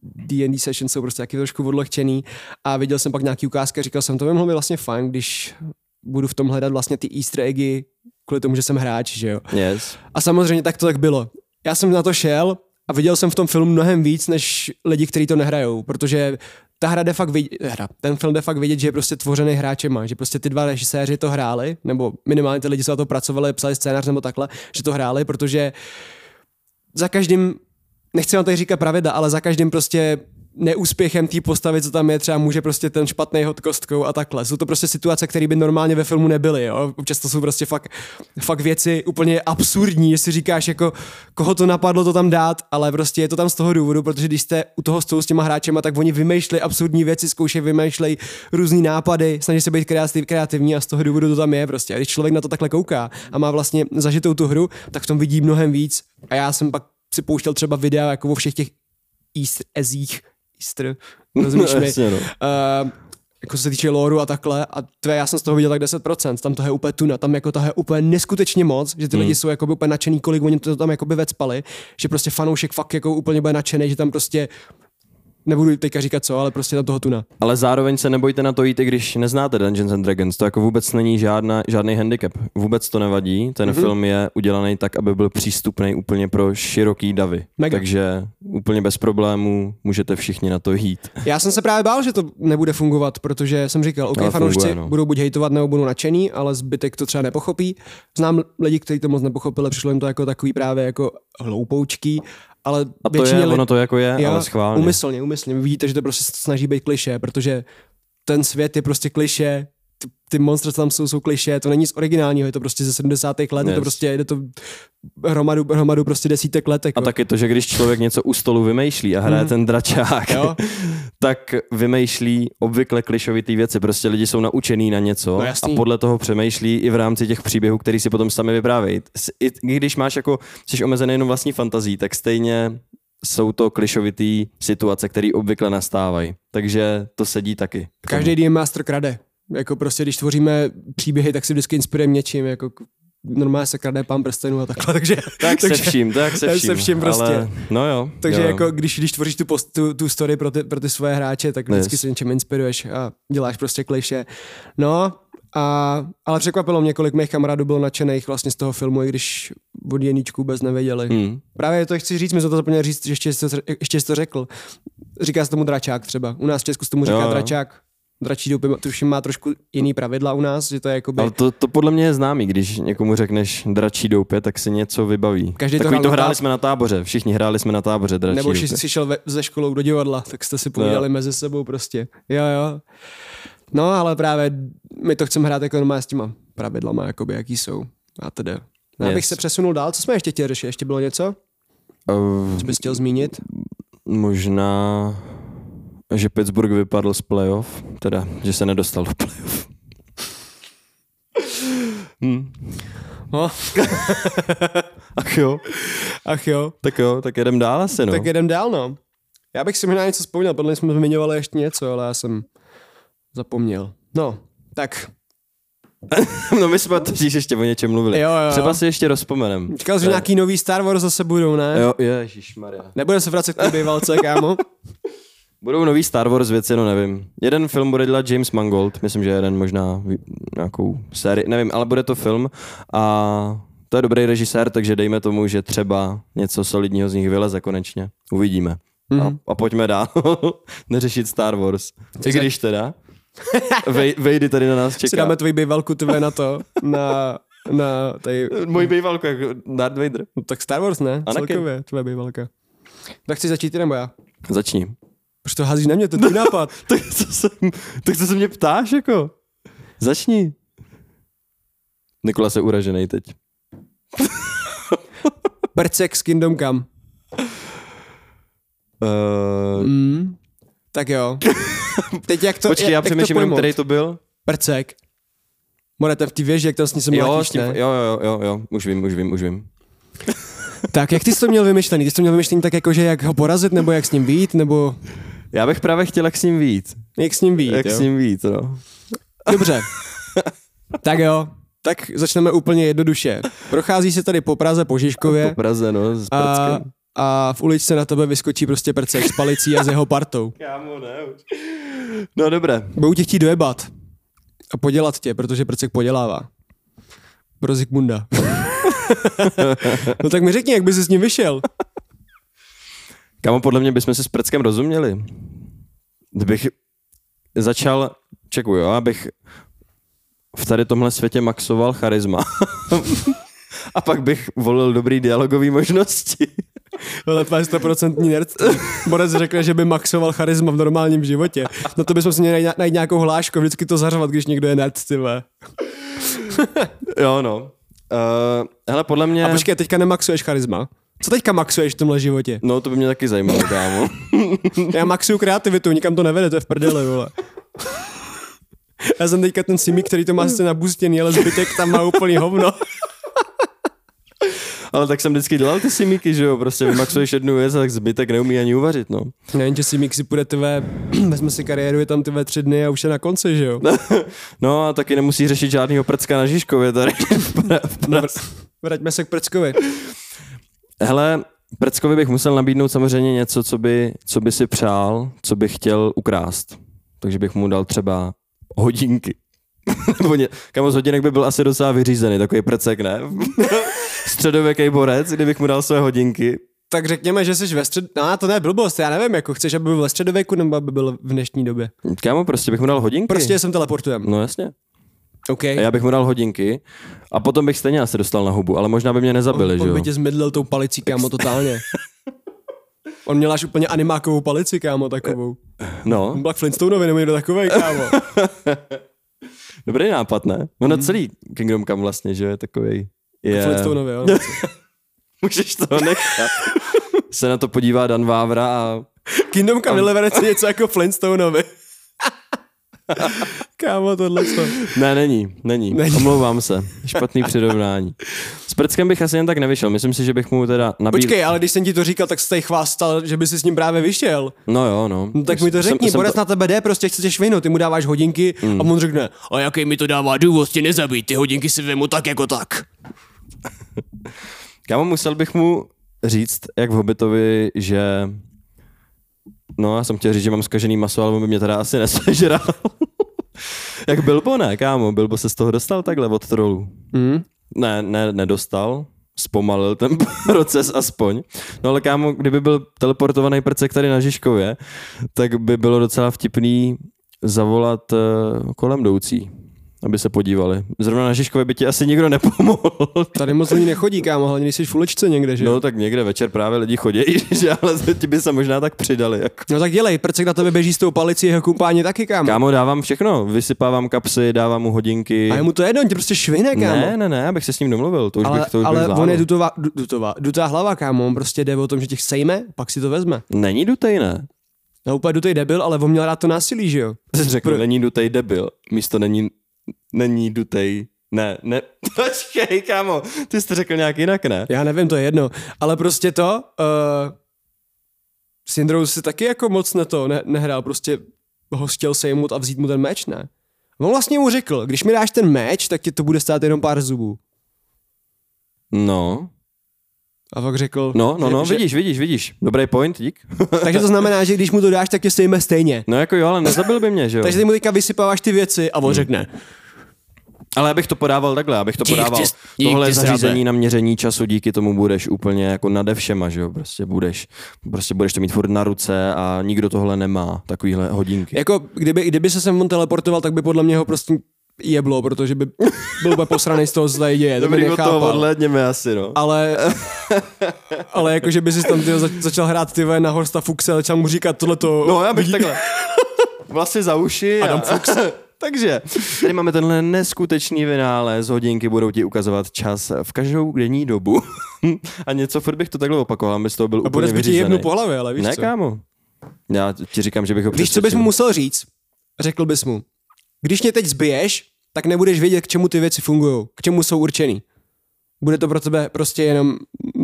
D&D sessions jsou prostě taky trošku odlehčený a viděl jsem pak nějaký ukázky a říkal jsem, to by mohlo být vlastně fajn, když budu v tom hledat vlastně ty easter eggy kvůli tomu, že jsem hráč, že jo. Yes. A samozřejmě tak to tak bylo. Já jsem na to šel a viděl jsem v tom filmu mnohem víc, než lidi, kteří to nehrajou, protože ta hra jde fakt vidět, hra, ten film jde fakt vidět, že je prostě tvořený hráčema, že prostě ty dva režiséři to hráli, nebo minimálně ty lidi, co na to pracovali, psali scénář nebo takhle, že to hráli, protože za každým, nechci vám tady říkat pravidla, ale za každým prostě neúspěchem té postavy, co tam je, třeba může prostě ten špatný hod kostkou a takhle. Jsou to prostě situace, které by normálně ve filmu nebyly, jo. Občas to jsou prostě fakt, fakt věci úplně absurdní, jestli říkáš jako, koho to napadlo to tam dát, ale prostě je to tam z toho důvodu, protože když jste u toho stolu s těma hráčema, tak oni vymýšlejí absurdní věci, zkoušejí vymýšlejí různé nápady, snaží se být kreativ, kreativní a z toho důvodu to tam je prostě. A když člověk na to takhle kouká a má vlastně zažitou tu hru, tak v tom vidí mnohem víc. A já jsem pak si pouštěl třeba videa jako o všech těch ezích, Easter, rozumíš mi? no. uh, jako se týče loru a takhle a tvé, já jsem z toho viděl tak 10%, tam to je úplně tuna, tam jako to je úplně neskutečně moc, že ty hmm. lidi jsou jako úplně nadšený, kolik oni to tam jako by vecpali, že prostě fanoušek fakt jako úplně bude nadšený, že tam prostě nebudu teďka říkat co, ale prostě na toho tuna. Ale zároveň se nebojte na to jít, i když neznáte Dungeons and Dragons. To jako vůbec není žádná, žádný handicap. Vůbec to nevadí. Ten mm-hmm. film je udělaný tak, aby byl přístupný úplně pro široký davy. Mega. Takže úplně bez problémů můžete všichni na to jít. Já jsem se právě bál, že to nebude fungovat, protože jsem říkal, OK, Ale fanoušci funguje, no. budou buď hejtovat nebo budou nadšený, ale zbytek to třeba nepochopí. Znám lidi, kteří to moc nepochopili, přišlo jim to jako takový právě jako hloupoučký, ale A to většině je, lid- ono to jako je, Jo, ale schválně. Umyslně, umyslně. Vidíte, že to prostě snaží být kliše, protože ten svět je prostě kliše, ty, ty monstra, co tam jsou, jsou kliše, to není z originálního, je to prostě ze 70. let, je to Yes. prostě, jde to hromadu, hromadu prostě desítek let. Jako. A taky to, že když člověk něco u stolu vymýšlí a hraje Mhm. ten dračák, Jo. tak vymýšlí obvykle klišovitý věci. Prostě lidi jsou naučený na něco No a podle toho přemýšlí i v rámci těch příběhů, který si potom sami vyprávějí. I když máš jako, jsi omezený jenom vlastní fantazí, tak stejně jsou to klišovitý situace, které obvykle nastávají. Takže to sedí taky. Každý DM Master krade. Jako prostě, když tvoříme příběhy, tak si vždycky inspirujeme něčím, jako normálně se krade pán prstenů a takhle, takže, Tak se takže, vším, tak se se vším. vším prostě. Ale, no jo. takže jo. jako když, když tvoříš tu, post, tu, tu story pro ty, pro ty svoje hráče, tak vždycky Yes. se něčem inspiruješ a děláš prostě kliše. No, a, ale překvapilo mě, kolik mých kamarádů bylo nadšených vlastně z toho filmu, i když od Jeníčku vůbec nevěděli. Hmm. Právě to chci říct, my jsme to zapomněli říct, že ještě jsi to, ještě jsi to řekl. Říká se tomu dračák třeba. U nás v Česku se tomu říká jo. dračák. Dračí doupě tuším má trošku jiný pravidla u nás, že to je jakoby... Ale to, to podle mě je známý, když někomu řekneš dračí doupě, tak si něco vybaví. Každý to Takový to na hráli tá- jsme na táboře, všichni hráli jsme na táboře dračí Nebo doupě. jsi, šel ve, ze školou do divadla, tak jste si povídali No. mezi sebou prostě. Jo, jo. No, ale právě my to chceme hrát jako normálně s těma pravidlama, jakoby, jaký jsou. A teda. No, abych Yes. se přesunul dál, co jsme ještě chtěli řešit? Ještě bylo něco, Uh, co bys chtěl zmínit? možná, že Pittsburgh vypadl z playoff, teda, že se nedostal do playoff. Hmm. No, Ach jo, ach jo. tak jo, tak jedem dál asi, no. Tak jedem dál, no. Já bych si možná něco vzpomněl, podle mě jsme zmiňovali ještě něco, ale já jsem zapomněl. No, tak. no my jsme totiž ještě o něčem mluvili. Jo, jo. Třeba si ještě rozpomenem. Říkal jsi, že nějaký nový Star Wars zase budou, ne? Jo, ježišmarja. Nebudeme se vracet k té bývalce, kámo. Budou nový Star Wars věci, no nevím. Jeden film bude dělat James Mangold, myslím, že jeden možná nějakou sérii, nevím, ale bude to film a to je dobrý režisér, takže dejme tomu, že třeba něco solidního z nich vyleze konečně. Uvidíme. Mhm. A, a pojďme dál. Neřešit Star Wars. I když teda. Vej, Vejdy tady na nás Si čeká. dáme tvoji bývalku tvé na to, na, na tady, Můj bývalko, jako Darth Vader. no, tak Star Wars, ne? Anakin. Celkově, tvoje bývalka. Tak chci začít ty nebo já? Začni. Proč to házíš na mě, to je tvůj nápad. Tak co se, tak co se mě ptáš, jako? Začni. Nikola se uražený teď. Percek s Kingdom Come. Uh, Mm. Tak jo. Teď jak to, Počkej, já jak to přemýšlím, který to byl. Percek. Morete v té věži, jak to s ní se Jo, tím, jo, jo, jo, jo, už vím, už vím, už vím. Tak jak ty jsi to měl vymyšlený? Ty jsi to měl vymyšlený tak jako, že jak ho porazit, nebo jak s ním být, nebo Já bych právě chtěl, jak s ním víc. jak s ním být, Jak jo? s ním víc, no. Dobře. tak jo. Tak začneme úplně jednoduše. Prochází se tady po Praze, po Žižkově Po Praze, no, s a, a v uličce na tebe vyskočí prostě percek s palicí a s jeho partou. Kámo, ne, už. No dobré. Budou tě chtít dojebat a podělat tě, protože prcek podělává. Pro Zikmunda. no tak mi řekni, jak by se s ním vyšel. Kámo, podle mě bychom si s prckem rozuměli. Kdybych začal, čekuju, jo, abych v tady tomhle světě maxoval charisma. a pak bych volil dobrý dialogový možnosti. Ale to je 100% nerd. Borec řekne, že by maxoval charisma v normálním životě. No to bychom si měli najít, najít nějakou hlášku, vždycky to zařvat, když někdo je nerd, ty jo, no. Uh, hele, podle mě... A počkej, teďka nemaxuješ charisma. Co teďka maxuješ v tomhle životě? No, to by mě taky zajímalo, kámo. Já maxuju kreativitu, nikam to nevede, to je v prdeli, vole. Já jsem teďka ten Simi, který to má sice nabustěný, ale zbytek tam má úplný hovno. Ale tak jsem vždycky dělal ty simíky, že jo, prostě vymaxuješ jednu věc a tak zbytek neumí ani uvařit, no. Nevím, že Simi si půjde tvé, vezme si kariéru, je tam tvé tři dny a už je na konci, že jo? No a taky nemusí řešit žádnýho prcka na Žižkově tady. v pra- v Praze. Vraťme se k Prckovi. Hele, Prckovi bych musel nabídnout samozřejmě něco, co by, co by si přál, co by chtěl ukrást. Takže bych mu dal třeba hodinky. Nebo ně, kamo z hodinek by byl asi docela vyřízený, takový prcek, ne? Středověký borec, kdybych mu dal své hodinky. Tak řekněme, že jsi ve střed... No, to ne blbost, já nevím, jako chceš, aby byl ve středověku nebo aby byl v dnešní době. Kámo, prostě bych mu dal hodinky. Prostě jsem teleportujem. No jasně. OK. A já bych mu dal hodinky a potom bych stejně asi dostal na hubu, ale možná by mě nezabili, on, že on jo? by tě zmydlil tou palicí, kámo, totálně. On měl až úplně animákovou palici, kámo, takovou. No, On byl jak Flintstoneovi nebo někdo takovej, kámo. dobrý nápad, ne? Ono celý Kingdom Come vlastně, že je takový. Je... Flintstoneovi, jo. Můžeš to nechat. Se na to podívá Dan Vávra a Kingdom Come Deliverance je něco jako Flintstoneovi. kámo, tohle to. Ne, není, není. Není. Omlouvám se. Špatný přirovnání. S Prckem bych asi jen tak nevyšel. Myslím si, že bych mu teda nabídl... Počkej, ale když jsem ti to říkal, tak jsi tady chvástal, že by si s ním právě vyšel. No jo, no. No, tak mi to řekni, jsem Borec to- na tebe jde, prostě chce tě švihnout, ty mu dáváš hodinky a on řekne, a jaký mi to dává důvod tě nezabít, ty hodinky si vemu tak jako tak. Kámo, musel bych mu říct, jak v Hobbitovi, že... No, já jsem chtěl říct, že mám zkažený maso, ale on by mě teda asi nesežral. jak Bilbo, ne, kámo? Bilbo se z toho dostal takhle od trolů. Mm. Ne, ne, nedostal. Zpomalil ten proces aspoň. No ale kámo, kdyby byl teleportovaný prcek tady na Žižkově, tak by bylo docela vtipný zavolat uh, kolem jdoucí, aby se podívali. Zrovna na Žižkově by ti asi nikdo nepomohl. Tady moc lidí nechodí, kámo, hlavně když jsi v uličce někde, že? No tak někde večer právě lidi chodí, že ale ti by se možná tak přidali. Jako. No tak dělej, prcek na tebe běží s tou palicí, jeho kumpáni taky, kámo. Kámo, dávám všechno. Vysypávám kapsy, dávám mu hodinky. A je mu to jedno, on tě prostě švihne, kámo. ne, ne, ne, abych se s ním domluvil. To už ale bych, to už bych ale zvládl. on je dutová, du- dutová, dutá hlava, kámo, on prostě jde o tom, že těch sejme, pak si to vezme. Není dutej, ne? No úplně dutej debil, ale on měl rád to násilí, že jo? Ty jsi řekl, Pro- není dutej debil. Místo není, není dutej. Ne, ne, počkej, kámo, ty jsi to řekl nějak jinak, ne? Já nevím, to je jedno. Ale prostě to, uh, Syndrou si taky jako moc na to ne, nehrál, prostě ho chtěl sejmout a vzít mu ten meč, ne? On vlastně mu řekl, když mi dáš ten meč, tak ti to bude stát jenom pár zubů. No, A pak řekl, no, no, no, že, vidíš, vidíš, vidíš. Dobrý point, dík. Takže to znamená, že když mu to dáš, tak tě sejme stejně. No jako jo, ale nezabil by mě, že jo? Takže ty mu teďka vysypáváš ty věci a on řekne, Ale abych to podával takhle, abych to Dík podával. dík Tohle ti zařízení na měření času, díky tomu budeš úplně jako nade všema, že jo? Prostě budeš, prostě budeš to mít furt na ruce a nikdo tohle nemá, takovýhle hodinky. jako kdyby, kdyby se sem on teleportoval, tak by podle mě ho prostě jeblo, protože by byl úplně posraný z toho, co tady děje. To by Dobrý, toho nechápal. odhlédněme asi, no. ale, ale jako, že by si tam tyjo, zač- začal hrát ty na Horsta Fuxe a začal mu říkat tohleto. No, já bych takhle. Vlasy za uši. Adam a... Fuchs. Takže, tady máme tenhle neskutečný vynález, hodinky budou ti ukazovat čas v každou denní dobu. a něco, furt bych to takhle opakoval, aby z toho byl A úplně bude jednu po hlavě, ale víš ne, co? kámo. Já ti říkám, že bych ho Víš, co bys mu musel říct? Řekl bys mu, když mě teď zbiješ, tak nebudeš vědět, k čemu ty věci fungují, k čemu jsou určený. Bude to pro tebe prostě jenom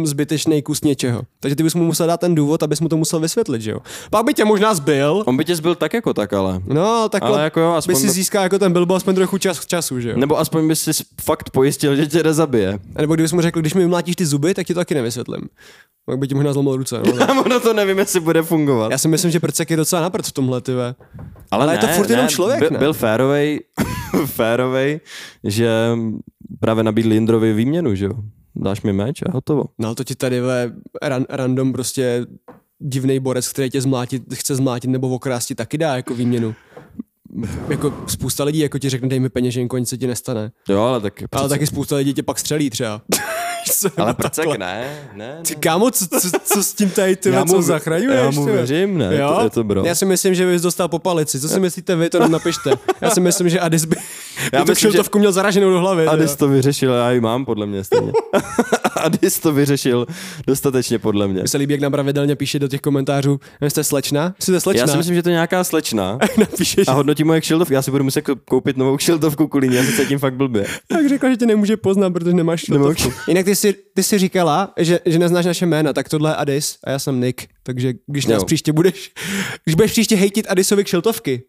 zbytečný kus něčeho. Takže ty bys mu musel dát ten důvod, abys mu to musel vysvětlit, že jo? Pak by tě možná zbil, On by tě zbyl tak jako tak, ale. no takhle Ale jako jo, by aspoň si by- získal jako ten Bilbo aspoň trochu čas, času, že jo? Nebo aspoň bys si fakt pojistil, že tě nezabije. A nebo kdybys mu řekl, když mi vymlátíš ty zuby, tak ti to taky nevysvětlím. Pak by ti možná zlomil ruce. No, tak. A ono to nevím, jestli bude fungovat. Já si myslím, že Prcek je docela naprt v tomhle, ty ve. Ale, Ale je to furt jenom člověk, byl, ne? Byl férovej, férovej, že právě nabídl Jindrovi výměnu, že jo. Dáš mi meč a hotovo. No to ti tady ve ran, random prostě divný borec, který tě zmlátit, chce zmlátit nebo okrástit, taky dá jako výměnu. Jako spousta lidí jako ti řekne, dej mi peněženku, nic se ti nestane. Jo, ale tak... Ale taky spousta lidí tě pak střelí třeba. Co, ale prcek takhle. ne, ne. Ty kámo, co, co, co s tím tady ty co zachraňuješ? já mu věřím, ne, jo? to je to bro. Já si myslím, že bys dostal po palici. Co si myslíte vy, to nám napište. Já si myslím, že Adis by, Já by myslím, že- kšiltovku měl zaraženou do hlavy. Adis jo. to vyřešil, já ji mám podle mě stejně. Adis to vyřešil dostatečně podle mě. Mně se líbí, jak nám pravidelně píše do těch komentářů, že jste slečna? Jste slečna? Já si myslím, že to je nějaká slečna Napíšeš, a hodnotí moje kšiltovky. Já si budu muset koupit novou kšiltovku kvůli ní, já se cítím fakt blbě. tak řekla, že tě nemůže poznat, protože nemáš Nemám šiltovku. Jinak ty jsi, ty jsi říkala, že, že neznáš naše jména, tak tohle je Adis a já jsem Nick, takže když nás Jo. příště budeš, když budeš příště hejtit Adisovi kšiltovky,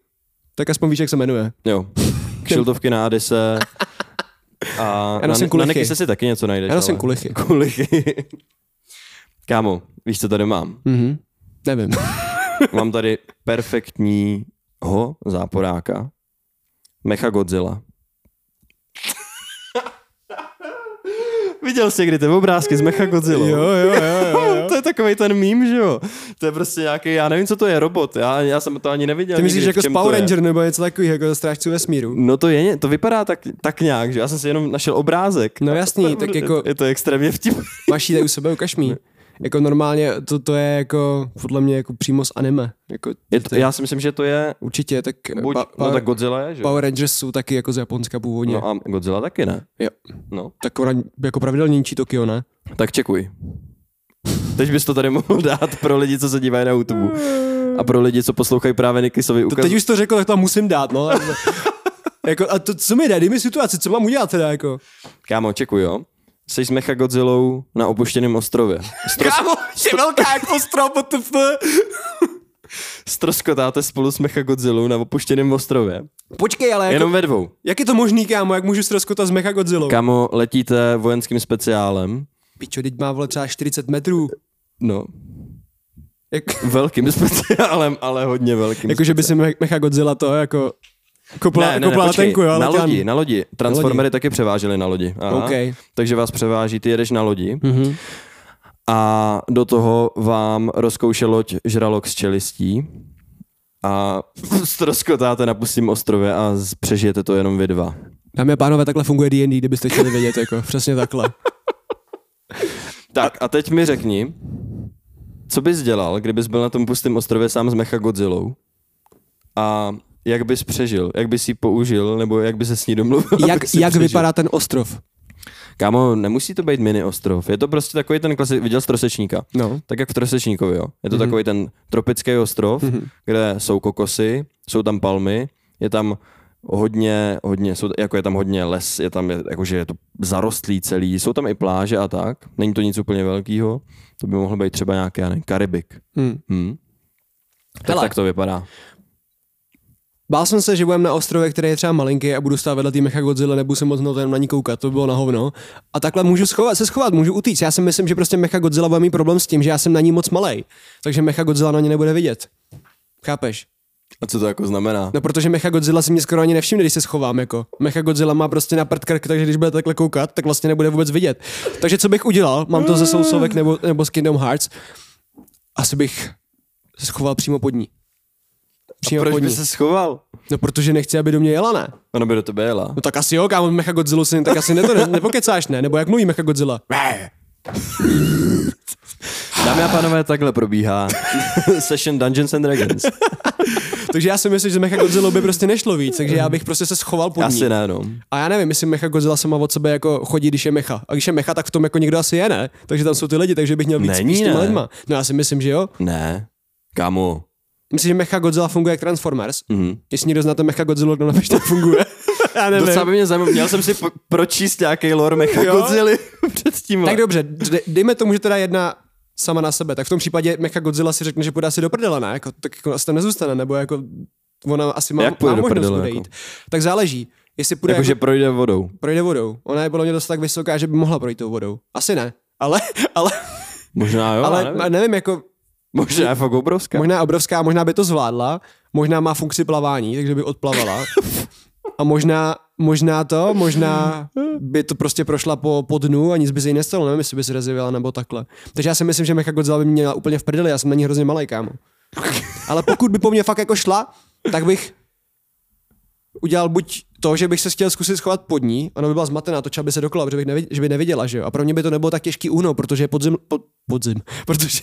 tak aspoň víš, jak se jmenuje. Jo. Kšiltovky na Adise. A Já na, na. Niky se si taky něco najdeš. Já nosím ale- kulichy. Kulichy. Kámo, víš, co tady mám? Mhm. Nevím. Mám tady perfektního záporáka. Mecha Godzilla. Viděl jsi kdy ty obrázky z Mecha Godzilla? jo, jo, jo, jo. to je takový ten mím, že jo? To je prostě nějaký, já nevím, co to je, robot. Já, já jsem to ani neviděl. Ty myslíš nikdy, jako z Power to. Ranger nebo něco takového, jako ze strážců vesmíru? No to je, to vypadá tak, tak nějak, že já jsem si jenom našel obrázek. No jasný, tak jako Je to extrémně vtipné. máš u sebe, ukaž mi. Jako normálně, to, to je jako, podle mě jako přímo z anime. Jako, Je to, já si myslím, že to je Určitě, tak, buď, pa, no tak Godzilla je, že? Power Rangers jsou taky jako z Japonska původně. No a Godzilla taky ne. Jo. No, Tak ona jako pravidelně ničí Tokio, ne? tak čekuj. Teď bys to tady mohl dát pro lidi, co se dívají na YouTube. A pro lidi, co poslouchají právě Nikisovi To ukaz... teď už to řekl, tak to musím dát, no. jako, a to, co mi jde, dej mi situaci, co mám udělat teda, jako. Kámo, čekuj, jo. Jsi s Mecha Godzillou na opuštěném ostrově. Stros, Kámo, je velká jako ostrov, WTF. stroskotáte spolu s Mecha Godzillou na opuštěném ostrově. Počkej, ale jako, Jenom ve dvou. jak je to možný, kámo, jak můžu stroskotat s Mecha Godzillou? Kámo, letíte vojenským speciálem. Pičo, teď má vole třeba 40 metrů. No, Jak, velkým speciálem, ale hodně velkým. jako že by si Me- Mecha Godzilla to jako kopla, ne, ne, ne, kopla na počkej, tenku, jo? na lodi, na lodi. Transformery taky převážely na lodi. Aha. OK. Takže vás převáží, ty jedeš na lodi Mhm. a do toho vám rozkouše loď žralok z čelistí a stroskotáte na pustým ostrově a přežijete to jenom vy dva. Dámy a pánové, takhle funguje D&D, kdybyste chtěli vědět, jako přesně takhle. Tak a teď mi řekni, co bys dělal, kdybys byl na tom pustém ostrově sám s Mecha Godzillou a jak bys přežil, jak bys ji použil, nebo jak bys se s ní domluvil, jak, jak přežil? vypadá ten ostrov? Kámo, nemusí to být mini ostrov. Je to prostě takový ten klasi... Viděl jsi Trosečníka? No. Tak jak v Trosečníkovi, jo. Je to mm-hmm. takový ten tropický ostrov, mm-hmm. kde jsou kokosy, jsou tam palmy, je tam hodně, hodně, jsou, jako je tam hodně les, je tam, je, jakože je to zarostlý celý, jsou tam i pláže a tak, není to nic úplně velkého, to by mohlo být třeba nějaký, já nevím, Karibik. Hm. Hm. Tak, Hele. tak to vypadá. Bál jsem se, že budeme na ostrově, který je třeba malinký a budu stát vedle té Mecha Godzilla, nebudu se moc na ní koukat, to by bylo na hovno. A takhle můžu schovat, se schovat, můžu utíct. Já si myslím, že prostě Mecha Godzilla bude mít problém s tím, že já jsem na ní moc malej. Takže Mecha Godzilla na ně nebude vidět. Chápeš? A co to jako znamená? No protože Mecha Godzilla si mě skoro ani nevšimne, když se schovám, jako. Mecha Godzilla má prostě na prd krk, takže když bude takhle koukat, tak vlastně nebude vůbec vidět. Takže co bych udělal? Mám to ze sousovek nebo, nebo z Kingdom Hearts. Asi bych se schoval přímo pod ní. Přímo Proč by se schoval? No protože nechci, aby do mě jela, ne? Ona by do tebe jela. No tak asi jo, kámo, Mecha Godzilla si, tak asi ne, to ne, nepokecáš, ne? Nebo jak mluví Mecha Godzilla? Dámy a pánové, takhle probíhá session Dungeons and Dragons. Takže já si myslím, že Mecha Godzilla by prostě nešlo víc, takže já bych prostě se schoval pod ní. Asi ne, no. A já nevím, jestli Mecha Godzilla sama od sebe jako chodí, když je Mecha. A když je Mecha, tak v tom jako někdo asi je, ne? Takže tam jsou ty lidi, takže bych měl víc Není, s těma lidma. No já si myslím, že jo. Ne. Kámo. Myslím, že Mecha Godzilla funguje jak Transformers. Mhm. Jestli někdo znáte Mecha Godzilla, kdo napište, jak funguje. já nevím. Docela by mě zajímalo, měl jsem si po- pročíst nějaký lore Mecha Jo? Godzilla předtím. Tak dobře, d- dejme tomu, že teda jedna sama na sebe, tak v tom případě Mecha Godzilla si řekne, že půjde asi do prdele, ne? Jako, tak jako asi tam nezůstane, nebo jako ona asi má, Jak půjde má možnost prdele, odejít. jako? Tak záleží. Jestli půjde Jakože jako, projde vodou. projde vodou. Ona je podle mě dost tak vysoká, že by mohla projít tou vodou. Asi ne. Ale, ale, Možná jo, ale nevím. nevím, jako Možná je fakt obrovská. možná je obrovská, možná by to zvládla, možná má funkci plavání, takže by odplavala. A možná, možná to, možná by to prostě prošla po, po dnu a nic by se jí nestalo, nevím, jestli by se rezivila nebo takhle. Takže já si myslím, že Mecha Godzilla by mě měla úplně v prdeli, já jsem na ní hrozně malý, kámo. Ale pokud by po mně fakt jako šla, tak bych udělal buď to, že bych se chtěl zkusit schovat pod ní, ona by byla zmatená, točila by se dokola, protože bych neviděl, že by neviděla, že jo. A pro mě by to nebylo tak těžký uhnout, protože je podzim, pod, podzim, protože,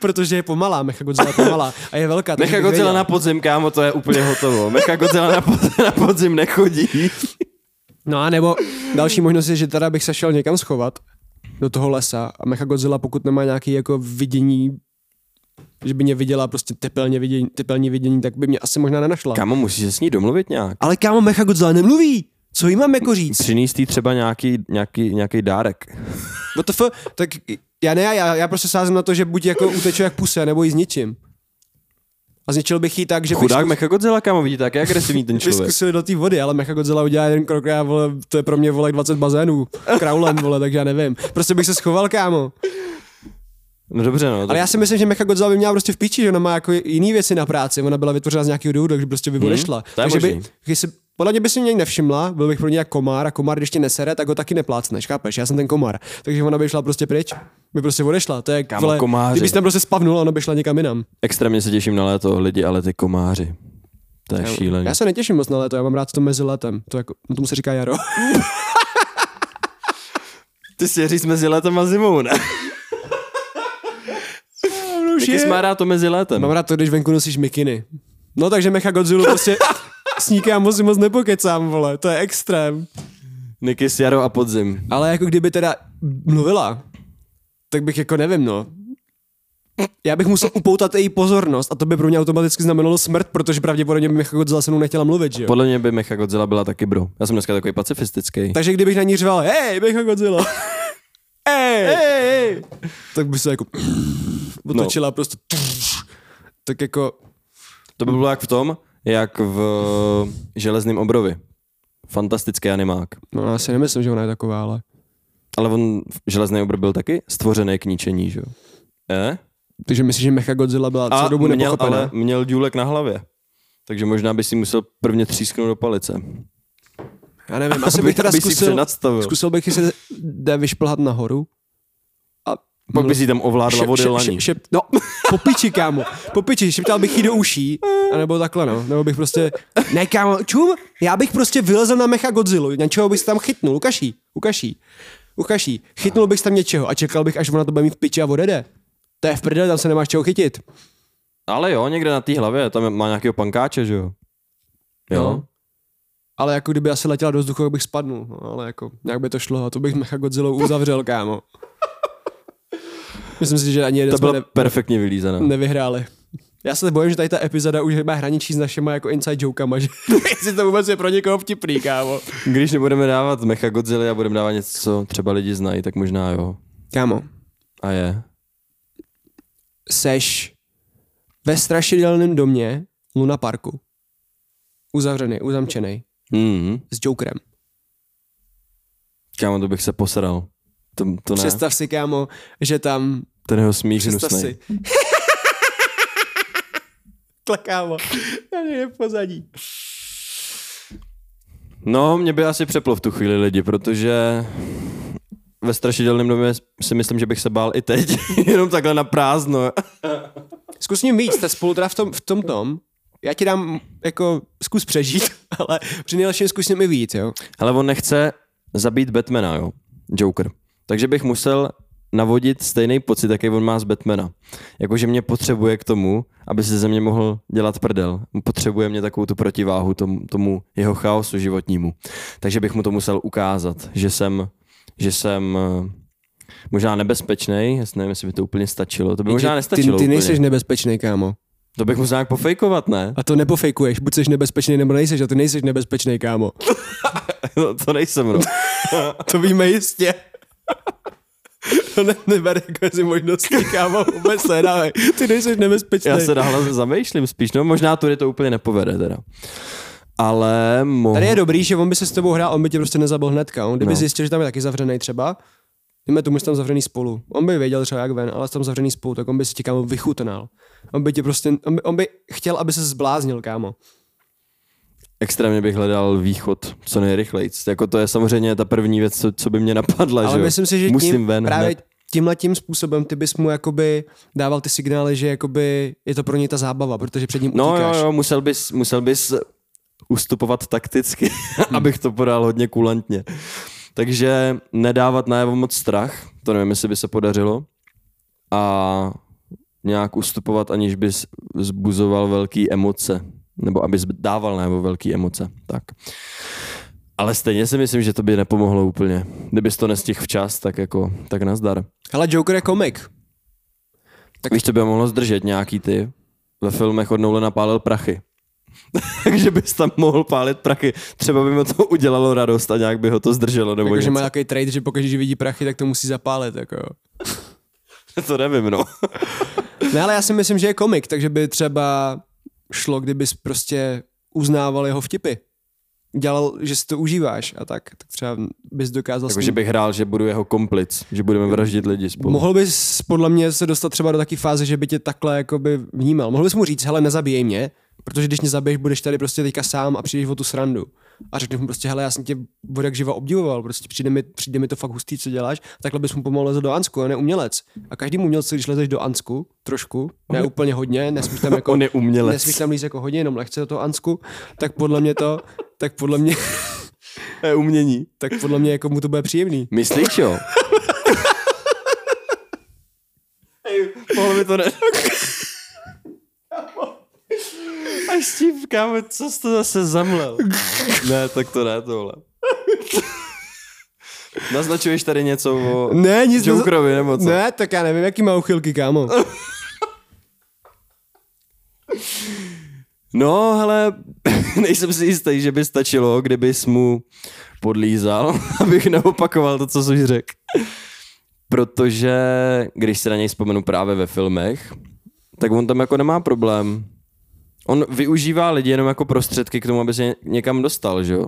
protože je pomalá, Mecha Godzilla je pomalá a je velká. Mecha Godzilla věděl. na podzim, kámo, to je úplně hotovo. Mecha Godzilla na podzim, na podzim nechodí. No a nebo další možnost je, že teda bych se šel někam schovat do toho lesa a Mecha Godzilla, pokud nemá nějaký jako vidění, že by mě viděla prostě tepelně vidění, tepelní vidění, tak by mě asi možná nenašla. Kámo, musíš se s ní domluvit nějak. Ale kámo, Mecha Godzilla nemluví! Co jí mám jako říct? Přinést jí třeba nějaký, nějaký, nějaký dárek. WTF, tak já ne, já, já prostě sázím na to, že buď jako uteče jak puse, nebo jí zničím. A zničil bych ji tak, že bych Chudák zkus- Mecha Godzilla, kámo, vidíte, jak je agresivní ten bych člověk. zkusil do té vody, ale Mecha Godzilla udělá jeden krok a já, vole, to je pro mě vole 20 bazénů. Kraulem, vole, tak já nevím. Prostě bych se schoval, kámo. No dobře, no. Ale já si myslím, že Mecha Godzilla by měla prostě v píči, že ona má jako jiný věci na práci. Ona byla vytvořena z nějakého důvodu, takže prostě by odešla. Hmm, to je takže by, si, podle mě by si mě nevšimla, byl bych pro ně jak komár a komár, když tě nesere, tak ho taky neplácneš, chápeš? Já jsem ten komár. Takže ona by šla prostě pryč, by prostě odešla. To je, Kámo, komáři. kdybys tam prostě spavnul, ona by šla někam jinam. Extrémně se těším na léto lidi, ale ty komáři. To je šílený. Já se netěším moc na léto, já mám rád to mezi letem. To jako, no tomu se říká jaro. Ty si říct mezi létem a zimou, ne? Taky jsi má rád to mezi létem. Mám rád to, když venku nosíš mikiny. No takže Mecha Godzilla prostě s ní kámo si moc nepokecám, vole, to je extrém. Nikis, jaro a podzim. Ale jako kdyby teda mluvila, tak bych jako nevím, no. Já bych musel upoutat její pozornost a to by pro mě automaticky znamenalo smrt, protože pravděpodobně by Mecha Godzilla se mnou nechtěla mluvit, že jo? Podle mě by Mecha Godzilla byla taky bro. Já jsem dneska takový pacifistický. Takže kdybych na ní řval, hej, Mecha Godzilla, Ej! hej, tak by se jako otočila no. prostě tak jako, To by bylo jak v tom, jak v Železném obrovi. Fantastický animák. no já si nemyslím, že ona je taková, ale Ale on, Železný obrov byl taky stvořený k ničení, že jo? Eh? takže myslíš, že Mecha Godzilla byla A celou dobu měl, ale měl důlek na hlavě. Takže možná by si musel prvně třísknout do palice. Já nevím, asi Aby- bych teda aby zkusil, přednastavil. zkusil bych, jestli jde vyšplhat nahoru. A Pak by si tam ovládla vody laní. no, po piči, kámo. Po piči, šeptal bych jí do uší, anebo takhle, no. Nebo bych prostě, ne, kámo, čum, já bych prostě vylezl na Mecha Godzilla, něčeho bych se tam chytnul, ukaší, ukaší, ukaší. Chytnul bych se tam něčeho a čekal bych, až ona to bude mít v piči a odjede. To je v prdeli, tam se nemáš čeho chytit. Ale jo, někde na té hlavě, tam má nějakého pankáče, že jo? Jo. No. Ale jako kdyby asi letěla do vzduchu, bych spadnul. No, ale jako nějak by to šlo a to bych Mecha Godzilla uzavřel, kámo. Myslím si, že ani jeden To bylo ne, perfektně vylízené. nevyhráli. Já se bojím, že tady ta epizoda už má hraničí s našima jako inside jokama, že jestli to vůbec je pro někoho vtipný, kámo. Když nebudeme dávat Mecha Godzilla a budeme dávat něco, co třeba lidi znají, tak možná jo. Kámo, A je. seš ve strašidelném domě Luna Parku. Uzavřený, uzamčený. Mm. S Jokerem. Kámo, to bych se posral. To, to ne. Představ si, kámo, že tam... Ten jeho smích Představ hnusnej. si. Takhle, kámo. Tady je pozadí. No, mě by asi přeplo v tu chvíli lidi, protože ve strašidelném domě si myslím, že bych se bál i teď. Jenom takhle na prázdno. Zkus ním víc, jste spolu teda v tom, v tom tom. Já ti dám jako zkus přežít, ale při nejlepším zkus s ním i víc, jo. Ale on nechce zabít Batmana, jo. Joker. Takže bych musel navodit stejný pocit, jaký on má z Batmana. Jakože mě potřebuje k tomu, aby se ze mě mohl dělat prdel. Potřebuje mě takovou tu protiváhu tomu, tomu jeho chaosu životnímu. Takže bych mu to musel ukázat, že jsem, že jsem eh, možná nebezpečný, já nevím, jestli by to úplně stačilo. To by možná ty, nestačilo ty nejseš úplně. nebezpečný, kámo. To bych musel nějak pofejkovat, ne? A to nepofejkuješ, buď jsi nebezpečný, nebo nejseš, a ty nejseš nebezpečný, kámo. No, to nejsem, no. To víme jistě. To ne, neber jako si možností, kámo, vůbec nedávej. Ty nejseš nebezpečný. Já se nahle zamýšlím spíš, no možná tudy to úplně nepovede teda. Ale mohl... Tady je dobrý, že on by se s tebou hrál, on by tě prostě nezabil hnedka. On kdyby no. zjistil, že tam je taky zavřený třeba, Dejme tomu, že tam zavřený spolu. On by věděl třeba jak ven, ale tam zavřený spolu, tak on by si tě kámo vychutnal. On by tě prostě, on by, on by chtěl, aby se zbláznil, kámo. Extrémně bych hledal východ co nejrychleji. Jako to je samozřejmě ta první věc, co, co by mě napadla, Ale že myslím si, že Musím tím, ven právě hned. tímhle tím způsobem ty bys mu jakoby dával ty signály, že jakoby je to pro něj ta zábava, protože před ním No utíkáš. jo, jo, musel bys, musel bys ustupovat takticky, abych to podal hodně kulantně. Takže nedávat najevo moc strach, to nevím, jestli by se podařilo. A nějak ustupovat, aniž bys zbuzoval velký emoce. Nebo abys dával najevo velký emoce. Tak. Ale stejně si myslím, že to by nepomohlo úplně. Kdybys to nestihl včas, tak jako, tak nazdar. Hele, Joker je komik. Tak víš, co by ho mohlo zdržet nějaký ty? Ve filmech od Nolana pálil prachy. Takže bys tam mohl pálit prachy. Třeba by mu to udělalo radost a nějak by ho to zdrželo. Nebo Jakože něco. má takový trade, že pokaždé, že vidí prachy, tak to musí zapálit. Jako. To nevím, no. Ne, ale já si myslím, že je komik, takže by třeba šlo, kdybys prostě uznával jeho vtipy. dělal, že si to užíváš a tak, tak třeba bys dokázal... s Jako, že bych hrál, že budu jeho komplic, že budeme vraždit lidi spolu. Mohl bys podle mě se dostat třeba do takové fáze, že by tě takhle jakoby vnímal. Mohl bys mu říct, hele, nezabíjej mě, protože když mě zabiješ, budeš tady prostě teďka sám a přijdeš o tu srandu. A řekneš mu prostě, hele, já jsem tě od jak živa obdivoval, prostě přijde mi, přijde mi to fakt hustý, co děláš, takhle bys mu pomalu lezl do Ansku, a ne umělec. A každý umělec, když lezeš do Ansku, trošku, ne úplně hodně, nesmíš tam jako, On je umělec. nesmíš tam líst jako hodně, jenom lehce do toho Ansku, tak podle mě to, tak podle mě, je umění. tak podle mě jako mu to bude příjemný. Myslíš jo? Mohl by to ne... Až s tím, kámo, co jsi to zase zamlel? ne, tak to ne, tohle. Naznačuješ tady něco o Ne, nic neza- Jokerovi, nebo co? Ne, tak já nevím, jaký má uchylky, kámo. No, hele, nejsem si jistý, že by stačilo, kdybys mu podlízal, abych neopakoval to, co jsi řekl. Protože když se na něj vzpomenu právě ve filmech, tak on tam jako nemá problém. On využívá lidi jenom jako prostředky k tomu, aby se někam dostal, že jo?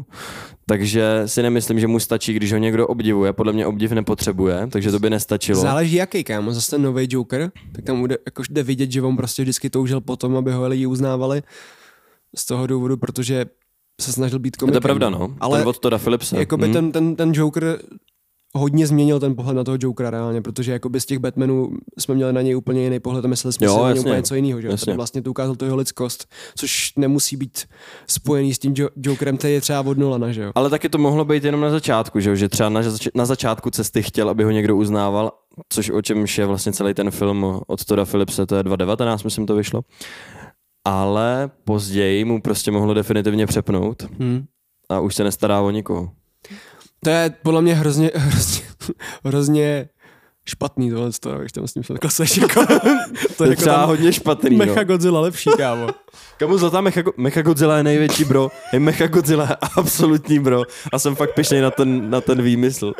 Takže si nemyslím, že mu stačí, když ho někdo obdivuje. Podle mě obdiv nepotřebuje, takže to by nestačilo. Záleží jaký, kámo. Zase ten nový Joker, tak tam jde, jako jde vidět, že on prostě vždycky toužil potom, aby ho lidi uznávali z toho důvodu, protože se snažil být Je komikem. to pravda, no. Ale ten od Toda Philipse. jakoby Hm. ten, ten, ten Joker hodně změnil ten pohled na toho Jokera reálně, protože jakoby z těch Batmanů jsme měli na něj úplně jiný pohled a mysleli jsme Jo, si na něj úplně něco jiného. Že? Jasně. Tady vlastně to ukázal to jeho lidskost, což nemusí být spojený s tím jo- Jokerem, který je třeba od Nolana, že jo. Ale taky to mohlo být jenom na začátku, že, jo? že třeba na, zač- na začátku cesty chtěl, aby ho někdo uznával, což o čemž je vlastně celý ten film od Toda Philipse, to je 2019, myslím, to vyšlo. Ale později mu prostě mohlo definitivně přepnout Hmm. a už se nestará o nikoho. To je podle mě hrozně, hrozně, hrozně špatný tohle, když tam s tím klaseš, jako, to To je je jako třeba hodně špatný, Mecha no. Godzilla lepší, kámo. Kamu zlatá Mecha, Mecha Godzilla je největší bro. Je Mecha Godzilla je absolutní bro. A jsem fakt pišnej na ten, na ten výmysl.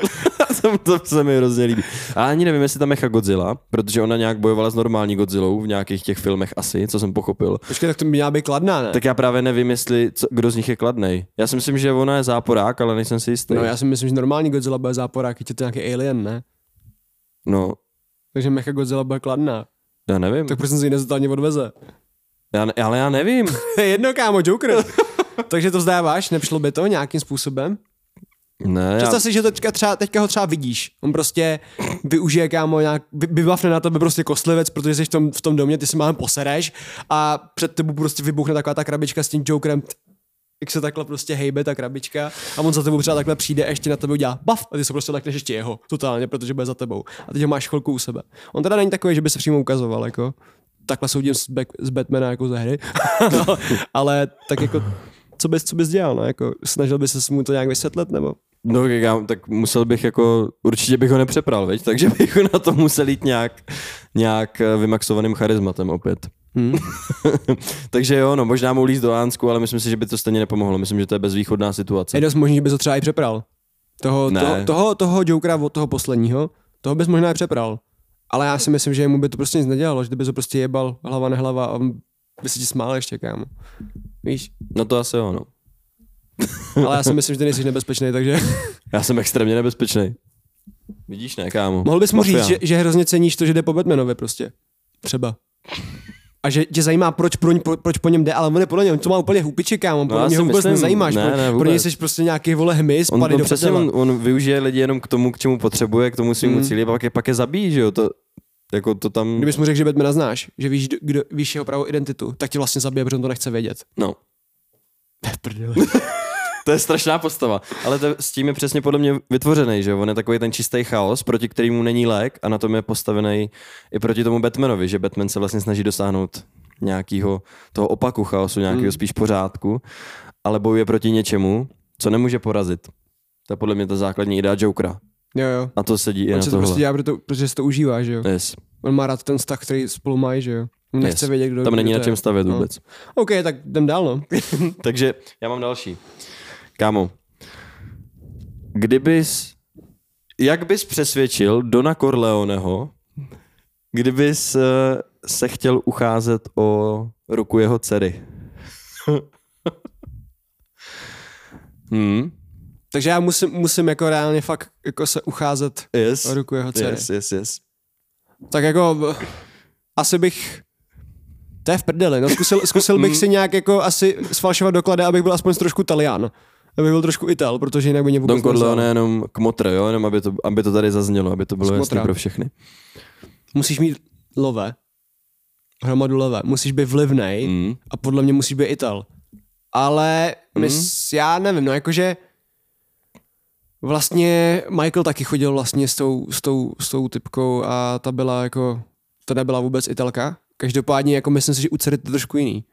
To se mi hrozně líbí. A ani nevím, jestli ta Mecha Godzilla, protože ona nějak bojovala s normální Godzillou v nějakých těch filmech asi, co jsem pochopil. Počkej, tak to měla být kladná, ne? Tak já právě nevím, jestli co, kdo z nich je kladnej. Já si myslím, že ona je záporák, ale nejsem si jistý. No já si myslím, že normální Godzilla bude záporák, je to nějaký alien, ne? No Takže Mecha Godzilla bude kladná. já nevím. Tak proč jsem si ji nezatálně odveze? Já, ne- ale já nevím. Jedno, kámo, Joker. Takže to vzdáváš, nepřišlo by to nějakým způsobem? Ne, já, Představ si, že teďka, třeba, teďka ho třeba vidíš. On prostě využije, kámo, nějak, vy- vybavne na tebe prostě kostlivec, protože jsi v tom, v tom domě, ty si málem posereš a před tebou prostě vybuchne taková ta krabička s tím Jokerem, jak se takhle prostě hejbe ta krabička a on za tebou třeba takhle přijde a ještě na tebe udělá baf a ty se prostě lekneš ještě jeho, totálně, protože bude za tebou. A teď ho máš chvilku u sebe. On teda není takový, že by se přímo ukazoval, jako takhle soudím z, back, z Batmana jako ze hry, ale tak jako co bys, co bys dělal, no? jako, snažil bys se mu to nějak vysvětlit, nebo? No, já, tak musel bych jako, určitě bych ho nepřepral, veď? takže bych na to musel jít nějak, nějak eh, vymaxovaným charizmatem opět. Hmm. takže jo, no, možná mu líst do Ánsku, ale myslím si, že by to stejně nepomohlo. Myslím, že to je bezvýchodná situace. Je dost možný, že bys ho třeba i přepral. Toho, Ne. toho, toho, toho Jokera od toho posledního, toho bys možná i přepral. Ale já si myslím, že mu by to prostě nic nedělalo, že bys ho prostě jebal hlava nehlava a on by se ti smál ještě, kámo. Víš? No to asi jo, no. Ale já si myslím, že ty nejsi nebezpečný, takže Já jsem extrémně nebezpečný. Vidíš, ne, kámo? mohl bys mu Mafia. říct, že, že hrozně ceníš to, že jde po Batmanovi prostě. Třeba. A že tě zajímá, proč, pro, pro, proč po něm jde, ale on je podle něj, on to má úplně hupiči, kámo, No, podle si ho vůbec myslím- nezajímáš, ne, ne, pro něj vůbec. jsi prostě nějaký vole hmyz, On, on, do přesně, on, on, využije lidi jenom k tomu, k čemu potřebuje, k tomu svýmu Mm. cíli, a pak je, pak je zabíjí, že jo? To, jako to tam... Kdybys mu řekl, že Batmana znáš, že víš, kdo, víš jeho pravou identitu, tak tě vlastně zabije, protože on to nechce vědět. No. To je strašná postava, ale to, s tím je přesně podle mě vytvořený, že on je takový ten čistý chaos, proti kterému není lék a na tom je postavený i proti tomu Batmanovi, že Batman se vlastně snaží dosáhnout nějakého toho opaku chaosu, nějakého Hmm. spíš pořádku, ale bojuje proti něčemu, co nemůže porazit. To je podle mě ta základní idea Jokera. Jo, jo. A to sedí i On na se to tohle. prostě dělá, proto, protože si to užívá, že jo. Yes. On má rád ten vztah, který spolu mají, že jo. On nechce Yes. vědět, kdo Tam není kdo na to čem stavět No. vůbec. OK, tak jdem dál, no. Takže já mám další. Kámo, kdybys, jak bys přesvědčil Dona Corleoneho, kdybys eh, se chtěl ucházet o ruku jeho dcery? Hmm. Takže já musím, musím jako reálně fakt jako se ucházet Yes. o ruku jeho dcery. Yes, yes, yes. Tak jako asi bych to je v prdeli, no zkusil, zkusil Mm. bych si nějak jako asi sfalšovat doklady, abych byl aspoň trošku Talian. Abych byl trošku Ital, protože jinak by mě vůbec Don Corleone je jenom kmotr, jo, jenom aby to, aby to tady zaznělo, aby to bylo jasné pro všechny. Musíš mít love, hromadu love, musíš být vlivnej Mm. a podle mě musíš být Ital. Ale Mm. mys, já nevím, no jakože vlastně Michael taky chodil vlastně s tou, s tou, s tou typkou a ta byla jako, to nebyla vůbec Italka. Každopádně jako myslím si, že u dcery to trošku jiný.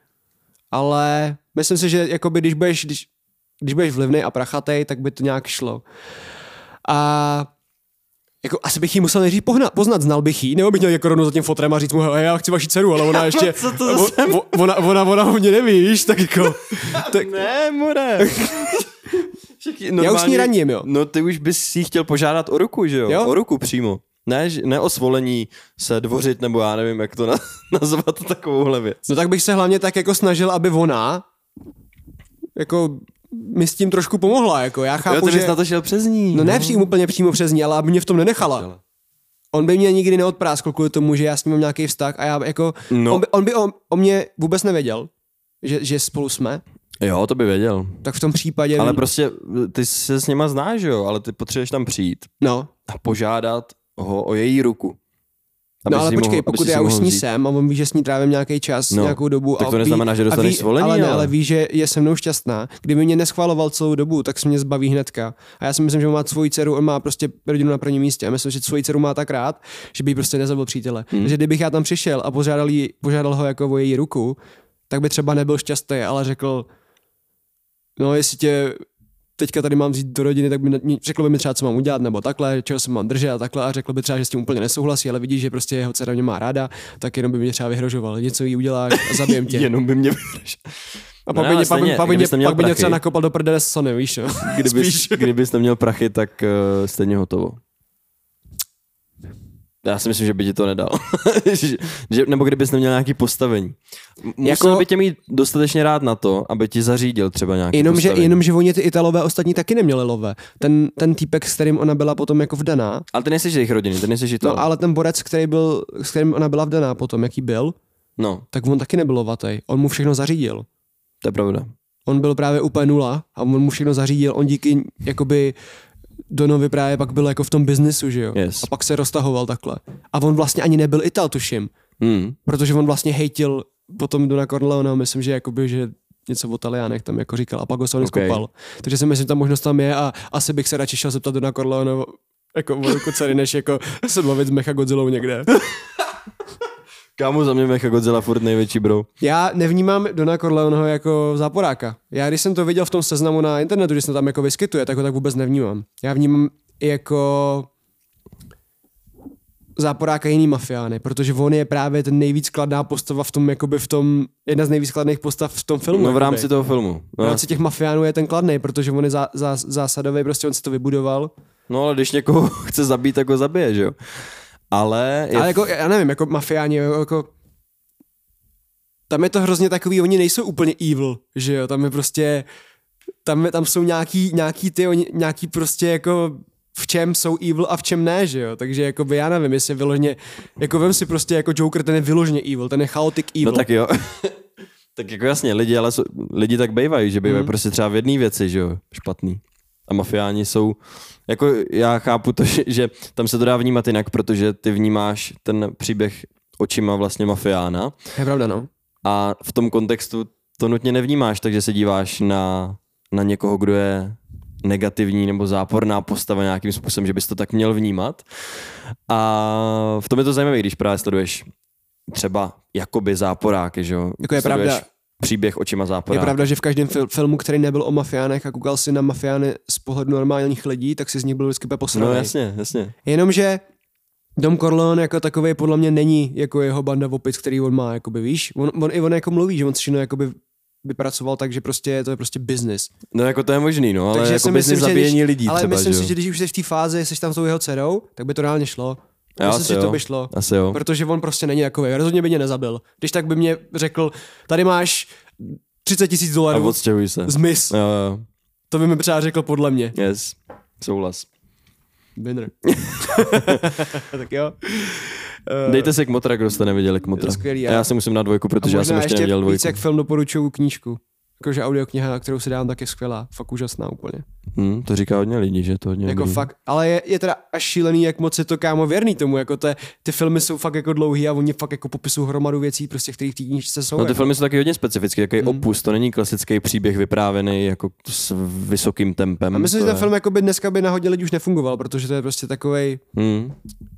Ale myslím si, že jakoby, když budeš, když, když budeš vlivný a prachatej, tak by to nějak šlo. A jako asi bych jí musel nejdřív pohnat, poznat, znal bych jí, nebo bych měl jako rovnou za tím fotrem a říct mu, "Hej, já chci vaši dceru, ale ona ještě, Co to o- o- ona, ona, ona, o mě neví, víš, tak jako, tak, Ne, more. Já už s ní raním, jo. No ty už bys si chtěl požádat o ruku, že jo? Jo. O ruku přímo. Ne, ne o svolení se dvořit, nebo já nevím, jak to na, nazvat takovouhle věc. no tak bych se hlavně tak jako snažil, aby ona jako mi s tím trošku pomohla, jako já Jo, chápu, ty že, na to šel přes ní. no ne přímo úplně přímo přes ní, ale aby mě v tom nenechala. On by mě nikdy neodpráskl kvůli tomu, že já s ním mám nějaký vztah a já jako, No. on by, on by o, o mě vůbec nevěděl, že, že spolu jsme, Jo, to by věděl. tak v tom případě, Ale prostě ty se s něma znáš, jo? Ale ty potřebuješ tam přijít no, a požádat ho o její ruku. Aby no ale počkej, mohl, pokud já už s ní vzít. jsem a on ví, že s ní trávím nějaký čas, No, nějakou dobu. tak a to neznamená, ví, že a dostaneš ví, svolení, ale, ne, ale- ale ví, že je se mnou šťastná. Kdyby mě neschvaloval celou dobu, tak se mě zbaví hnedka. A já si myslím, že on má svoji dceru, on má prostě rodinu na prvním místě. A myslím, že svoji dceru má tak rád, že by jí prostě nezabil přítele. Hmm. Takže kdybych já tam přišel a požádal, jí, požádal ho jako o její ruku, tak by třeba nebyl šťastný, ale řekl, no jestli tě teďka tady mám vzít do rodiny, tak by řekl by mi třeba, co mám udělat, nebo takhle, čeho se mám držet a takhle a řekl by třeba, že s tím úplně nesouhlasí, ale vidí, že prostě jeho dcera mě má ráda, tak jenom by mě třeba vyhrožoval, něco jí uděláš a zabijem tě. Jenom by mě A No pak ne, by, pak, stejně, pak, by, měl pak by mě třeba nakopal do prdele s Sony, víš jo? Kdybys, Spíš. kdybys neměl prachy, tak uh, stejně hotovo. Já si myslím, že by ti to nedal. že, že, nebo kdybys neměl nějaký postavení. Musel Jako- by tě mít dostatečně rád na to, aby ti zařídil třeba nějaký Jenomže, postavení. jenomže oni ty Italové ostatní taky neměli love. Ten, ten týpek, s kterým ona byla potom jako vdaná, Ale ty nejsi jejich rodiny, ty nejsi to. no ale ten borec, který byl, s kterým ona byla vdaná potom, jaký byl, no, tak on taky nebyl lovatý. On mu všechno zařídil. to je pravda. On byl právě úplně nula a on mu všechno zařídil. On díky jakoby Donovi právě pak byl jako v tom biznesu, že jo? Yes. A pak se roztahoval takhle. A on vlastně ani nebyl Ital, tuším. Hmm. Protože on vlastně hejtil potom Dona Corleone, myslím, že jakoby, že něco o Talianech tam jako říkal a pak ho Sony Okay. skopal. Takže si myslím, že ta možnost tam je a asi bych se radši šel zeptat Dona Corleone jako o ruku dcery, než jako se bavit s Mecha Godzillou někde. Kámo, za mě Mecha Godzilla furt největší bro. Já nevnímám Dona Corleoneho jako záporáka. Já když jsem to viděl v tom seznamu na internetu, že se tam jako vyskytuje, tak ho tak vůbec nevnímám. Já vnímám jako záporáka jiný mafiány, protože on je právě ten nejvíc kladná postava v tom, jakoby v tom, jedna z nejvíc kladných postav v tom filmu. No v jakoby. rámci toho filmu. v No, rámci těch mafiánů je ten kladný, protože on je zá, zá, zásadový, prostě on si to vybudoval. no ale když někoho chce zabít, tak ho zabije, že jo? Ale, je Ale jako, já nevím, jako mafiáni, jako tam je to hrozně takový, oni nejsou úplně evil, že jo, tam je prostě, tam, je, tam jsou nějaký, nějaký ty, oni, nějaký prostě jako v čem jsou evil a v čem ne, že jo, takže jako by já nevím, jestli vyloženě, jako vem si prostě jako Joker, ten je vyloženě evil, ten je chaotic evil. No tak jo. tak jako jasně, lidi, ale jsou, lidi tak bývají, že bývají Mhm. prostě třeba v jedné věci, že jo, špatný. A mafiáni jsou, jako já chápu to, že, že tam se to dá vnímat jinak, protože ty vnímáš ten příběh očima vlastně mafiána Je pravda, no. a v tom kontextu to nutně nevnímáš, takže se díváš na, na někoho, kdo je negativní nebo záporná postava nějakým způsobem, že bys to tak měl vnímat. A v tom je to zajímavé, když právě sleduješ třeba jakoby záporáky, že jo? Jako je Sleduješ pravda- příběh očima Je záporáka. pravda, že v každém fil- filmu, který nebyl o mafiánech a koukal si na mafiány z pohledu normálních lidí, tak si z nich byl vždycky posraný. No jasně, jasně. Jenomže Dom Corleone jako takový podle mě není jako jeho banda opic, který on má, jakoby víš. On, on i on jako mluví, že on všechno jakoby vypracoval tak, že prostě to je prostě business. No jako to je možný, no, ale Takže jako si business zabíjení lidí ale třeba, myslím že si, že když už jsi v té fázi, jsi tam s tou jeho dcerou, tak by to reálně šlo. Jo, myslím si, že to jo. by šlo. Asi jo. Protože on prostě není takový. Rozhodně by mě nezabil. Když tak by mě řekl, tady máš 30 tisíc A dolarů, odstěhuj se. zmiz. Jo, jo. To by mi třeba řekl podle mě. Yes, souhlas. Winner. tak jo. Uh, Dejte se k Motra, kdo jste neviděli k Motra. skvělý, a já- já si musím na dvojku, protože a já jsem možná ještě neviděl víc dvojku. jak film doporučuju knížku. Jakože audiokniha, kterou si dám, tak je skvělá. Fakt úžasná úplně. Hmm, to říká hodně lidí, že to hodně Jako fakt, ale je, je teda až šílený, jak moc je to kámo věrný tomu, jako te, ty filmy jsou fakt jako dlouhý a oni fakt jako popisují hromadu věcí, prostě, které v té knížce jsou. No ty jako. filmy jsou taky hodně specifické, takový Mm. opus, to není klasický příběh vyprávěný jako s vysokým tempem. A myslím, to že ten je- film jako by dneska by na hodně lidí už nefungoval, protože to je prostě takovej, Hmm.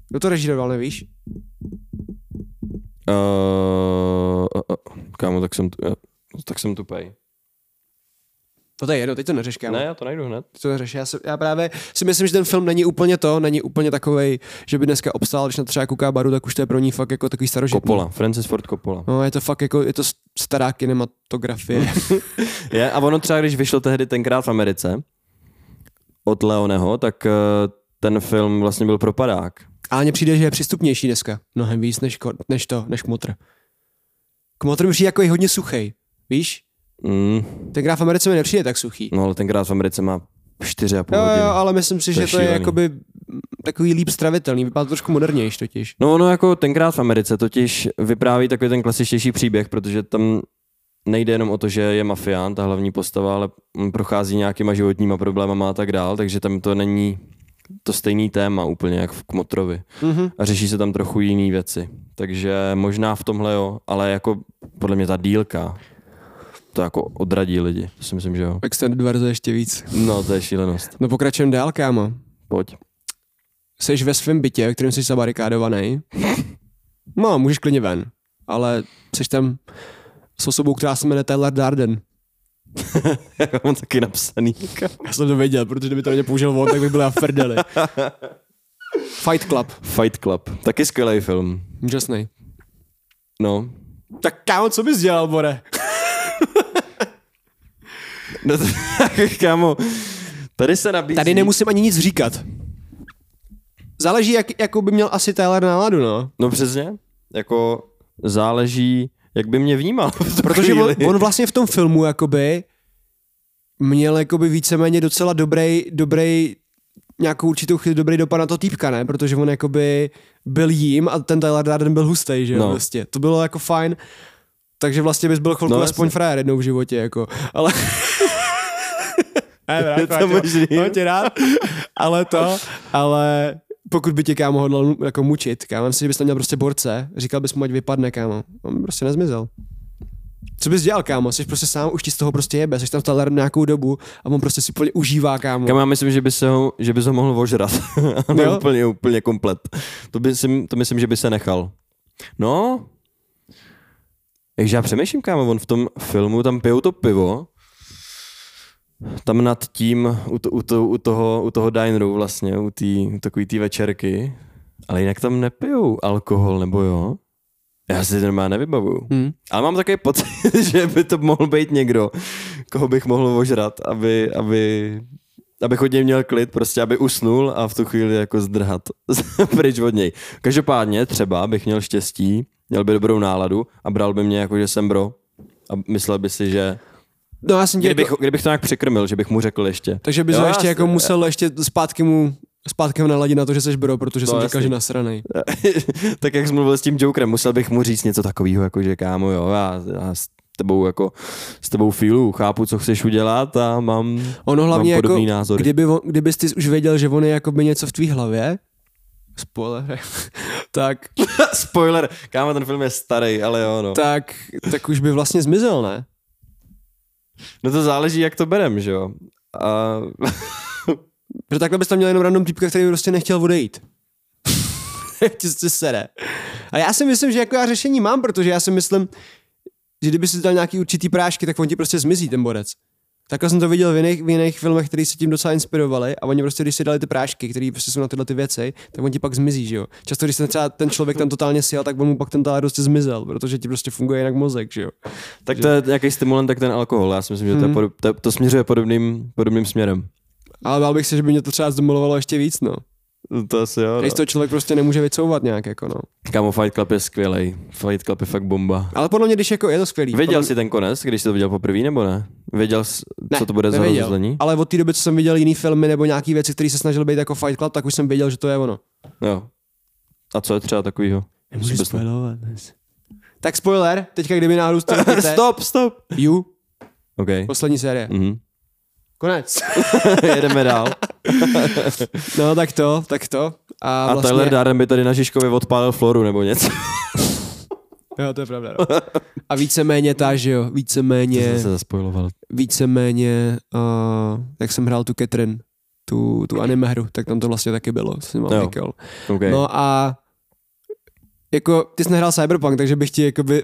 kdo to režíroval, nevíš? Uh, uh, uh, kámo, tak jsem, tu- uh, tak jsem tupej. No to je jedno, teď to neřeš, kámo. Ne, já to najdu hned. Teď to neřeš. Já, se, já právě si myslím, že ten film není úplně to, není úplně takovej, že by dneska obstál, když na třeba kouká baru, tak už to je pro ní fakt jako takový starožitný. Coppola, Francis Ford Coppola. No, je to fakt jako, je to stará kinematografie. Je, a ono třeba, když vyšlo tehdy tenkrát v Americe od Leoneho, tak uh, ten film vlastně byl propadák. A mně přijde, že je přístupnější dneska. Mnohem víc než, než to, než kmotr. Kmotr mi přijde jako i hodně suchej. Víš? Mm, Tenkrát v Americe mi nepřijde tak suchý. no ale tenkrát v Americe má 4,5 Jo, hodiny. jo, ale myslím si, To že je to je jakoby takový líp stravitelný. Vypadá to trošku modernější totiž. No ono jako tenkrát v Americe totiž vypráví takový ten klasičtější příběh, protože tam nejde jenom o to, že je mafián, ta hlavní postava, ale prochází nějakýma životníma problémama a tak dál, takže tam to není to stejný téma úplně jak v Kmotrovi. Mhm. A řeší se tam trochu jiný věci. Takže možná v tomhle jo, ale jako podle mě ta dílka to jako odradí lidi. To si myslím, že jo. Extended verze ještě víc. No, to je šílenost. No pokračujeme dál, kámo. Pojď. Seš ve svém bytě, ve kterém jsi zabarikádovaný. No, můžeš klidně ven. Ale jsi tam s osobou, která se jmenuje Taylor Darden. Já mám taky napsaný. Já jsem to věděl, protože kdyby to mě použil on, tak by byla frdeli. Fight Club. Fight Club. Taky skvělý film. Úžasný. No. Tak kámo, co bys dělal, Bore? no to, kámo, tady se nabízí. Tady nemusím ani nic říkat. Záleží, jak, jakou by měl asi Taylor náladu, no. No přesně. Jako záleží, jak by mě vnímal. Protože on, chvíli. on vlastně v tom filmu jakoby měl jakoby víceméně docela dobrý, dobrý nějakou určitou chvíli dobrý dopad na to týpka, ne? Protože on jakoby byl jím a ten Tyler Darden byl hustý, že jo? No. Vlastně. To bylo jako fajn. Takže vlastně bys byl chvilku No, aspoň frajer jednou v životě, jako. Ale... Ne, rád, Je to možný. Mám tě rád, ale to, ale pokud by tě kámo hodlal jako mučit, kámo, myslím, že bys tam měl prostě borce, říkal bys mu, ať vypadne, kámo. On by prostě nezmizel. Co bys dělal, kámo? Jsi prostě sám, už ti z toho prostě jebe, jsi tam taler nějakou dobu a on prostě si úplně užívá, kámo. Kam já myslím, že by se ho, že by se ho mohl ožrat. No, úplně, úplně komplet. To, by si, to myslím, že by se nechal. No, takže já přemýšlím, kámo, on v tom filmu, tam pijou to pivo, tam nad tím, u, to, u, to, u, toho, u toho dineru vlastně, u, tý, u takový té večerky, ale jinak tam nepijou alkohol, nebo jo? Já si to normálně nevybavuju. Hmm. Ale mám takový pocit, že by to mohl být někdo, koho bych mohl ožrat, aby, aby, abych od něj měl klid, prostě aby usnul a v tu chvíli jako zdrhat pryč od něj. Každopádně třeba bych měl štěstí, měl by dobrou náladu a bral by mě jako, že jsem bro a myslel by si, že No já jsem kdybych, jako, kdybych to nějak přikrmil, že bych mu řekl ještě. takže bys Jo, ho ještě jako musel ještě zpátky mu zpátky ho naladit na to, že jsi bro, protože No, jsem říkal, jasný. že nasranej. tak jak jsi mluvil s tím Jokerem, musel bych mu říct něco takového, jako že kámo, jo, já, já s tebou jako, s tebou feelu, chápu, co chceš udělat a mám, Ono hlavně mám jako, podobný názory. kdyby, on, kdybys ty už věděl, že on je jako by něco v tvý hlavě, spoiler, tak, Spoiler, kámo, ten film je starý, ale jo, no. tak, tak už by vlastně zmizel, ne? No to záleží, jak to berem, že jo. A... Protože takhle bys tam měl jenom random typka, který by prostě nechtěl odejít. Ti se sere. A já si myslím, že jako já řešení mám, protože já si myslím, že kdyby si dal nějaký určitý prášky, tak on ti prostě zmizí, ten borec. Takhle jsem to viděl v jiných, v jiných filmech, které se tím docela inspirovali a oni prostě, když si dali ty prášky, které prostě jsou na tyhle ty věci, tak on ti pak zmizí, že jo. Často, když se třeba ten člověk tam totálně sjel, tak on mu pak ten talent prostě zmizel, protože ti prostě funguje jinak mozek, že jo. tak to je nějaký stimulant, tak ten alkohol. Já si myslím, že to, je Mhm. podob, to, to směřuje podobným, podobným směrem. Ale bál bych se, že by mě to třeba zdemolovalo ještě víc, no. To asi jo. Když to člověk prostě nemůže vycouvat nějak, jako no. Kámo, Fight Club je skvělý. Fight Club je fakt bomba. Ale podle mě, když jako je to skvělý. Viděl podle... jsi ten konec, když jsi to viděl poprvé, nebo ne? Věděl, jsi, co to bude za nevěděl. rozuzlení? Ale od té doby, co jsem viděl jiný filmy nebo nějaký věci, které se snažily být jako Fight Club, tak už jsem věděl, že to je ono. Jo. A co je třeba takovýho? Nemůžu spoilovat. Tak spoiler, teďka kdyby náhodou to vidíte, stop, stop. You, OK. poslední série. Mhm. Konec. Jedeme dál. No tak to, tak to. A, A vlastně, Tyler Darden by tady na Žižkově odpálil floru nebo něco. Jo, to je pravda. No. A víceméně ta, že jo, víceméně, Jsem se zaspojiloval. víceméně, uh, jak jsem hrál tu Catherine, tu, tu anime hru, tak tam to vlastně taky bylo, co jsem říkal. Okay. No a jako, ty jsi nehrál Cyberpunk, takže bych ti jakoby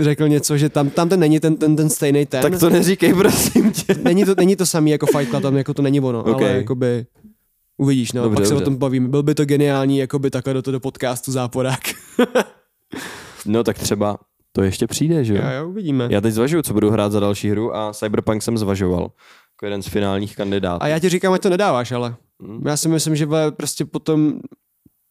řekl něco, že tam, tam ten není ten, ten, ten stejný ten. tak to neříkej, prosím tě. není, to, není to samý jako Fight Club, tam jako to není ono, Ok. ale jakoby uvidíš, no, Dobře, pak se dobře. o tom bavíme. Byl by to geniální, jakoby takhle do toho do podcastu záporák. No tak třeba to ještě přijde, že jo? jo, jo, uvidíme. Já teď zvažuju, co budu hrát za další hru a Cyberpunk jsem zvažoval. Jako jeden z finálních kandidátů. A já ti říkám, ať to nedáváš, ale Hmm. já si myslím, že prostě potom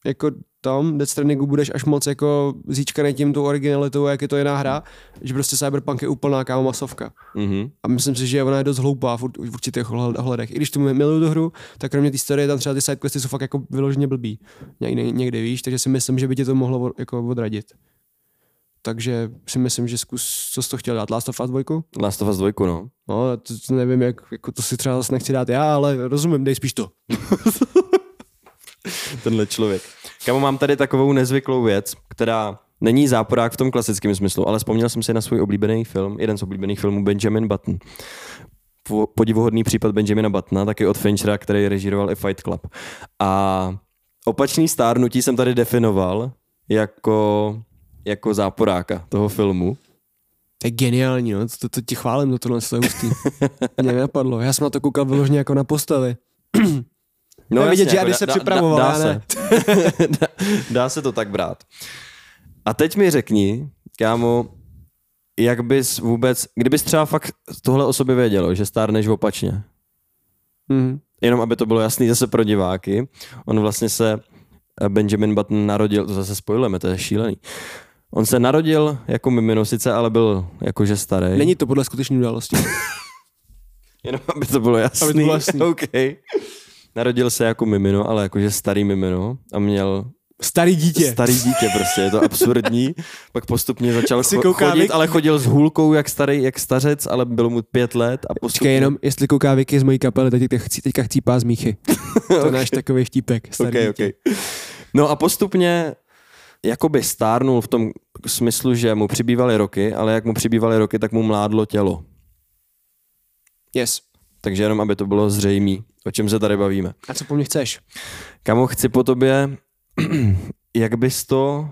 jako tom Death Strandingu budeš až moc jako zíčkaný tím tou originalitou, jak je to jiná hra, že prostě Cyberpunk je úplná kámo masovka. Mhm. A myslím si, že ona je dost hloupá v, v určitých ohled- ohledech. I když tu miluju tu hru, tak kromě té historie tam třeba ty sidequesty jsou fakt jako vyloženě blbý. Někdy, někdy víš, takže si myslím, že by tě to mohlo jako odradit. Takže si myslím, že zkus, co jsi to chtěl dát, Last of Us 2? Last of Us 2, no. No, to, to nevím, jak, jako to si třeba zase nechci dát já, ale rozumím, dej spíš to. Tenhle člověk. Kamo, mám tady takovou nezvyklou věc, která není záporák v tom klasickém smyslu, ale vzpomněl jsem si na svůj oblíbený film, jeden z oblíbených filmů Benjamin Button. Po- Podivuhodný případ Benjamina Buttona, taky od Finchera, který režíroval i Fight Club. A opačný stárnutí jsem tady definoval jako, jako záporáka toho filmu. To je geniální, no. to, to, to ti chválím, to tohle to je hustý. Mě nenapadlo, já jsem na to koukal vyloženě jako na postavy. No Je vidět, že jako Ady se připravoval, dá, já dá, se. dá, dá se to tak brát. A teď mi řekni, kámo, jak bys vůbec, kdybys třeba fakt tohle o sobě vědělo, že stárneš opačně, Mhm. jenom aby to bylo jasný zase pro diváky, on vlastně se, eh, Benjamin Button narodil, to zase spojujeme, to je šílený. On se narodil jako mimino sice, ale byl jakože starý. Není to podle skutečné události. Jenom aby to bylo jasný. Aby to bylo jasný. okay. Narodil se jako mimino, ale jakože starý mimino a měl Starý dítě. Starý dítě prostě, je to absurdní. Pak postupně začal Si cho- kouká chodit, Vicky. ale chodil s hůlkou jak starý, jak stařec, ale bylo mu pět let a postupně... Počkej jenom, jestli kouká Vicky z mojí kapely, tak teďka, chcí, teďka chcípá z míchy. To je náš takový vtípek. Starý okay, dítě. okay. No a postupně jakoby stárnul v tom smyslu, že mu přibývaly roky, ale jak mu přibývaly roky, tak mu mládlo tělo. Yes. Takže jenom, aby to bylo zřejmé, o čem se tady bavíme. A co po mně chceš? Kamo, chci po tobě, jak bys to,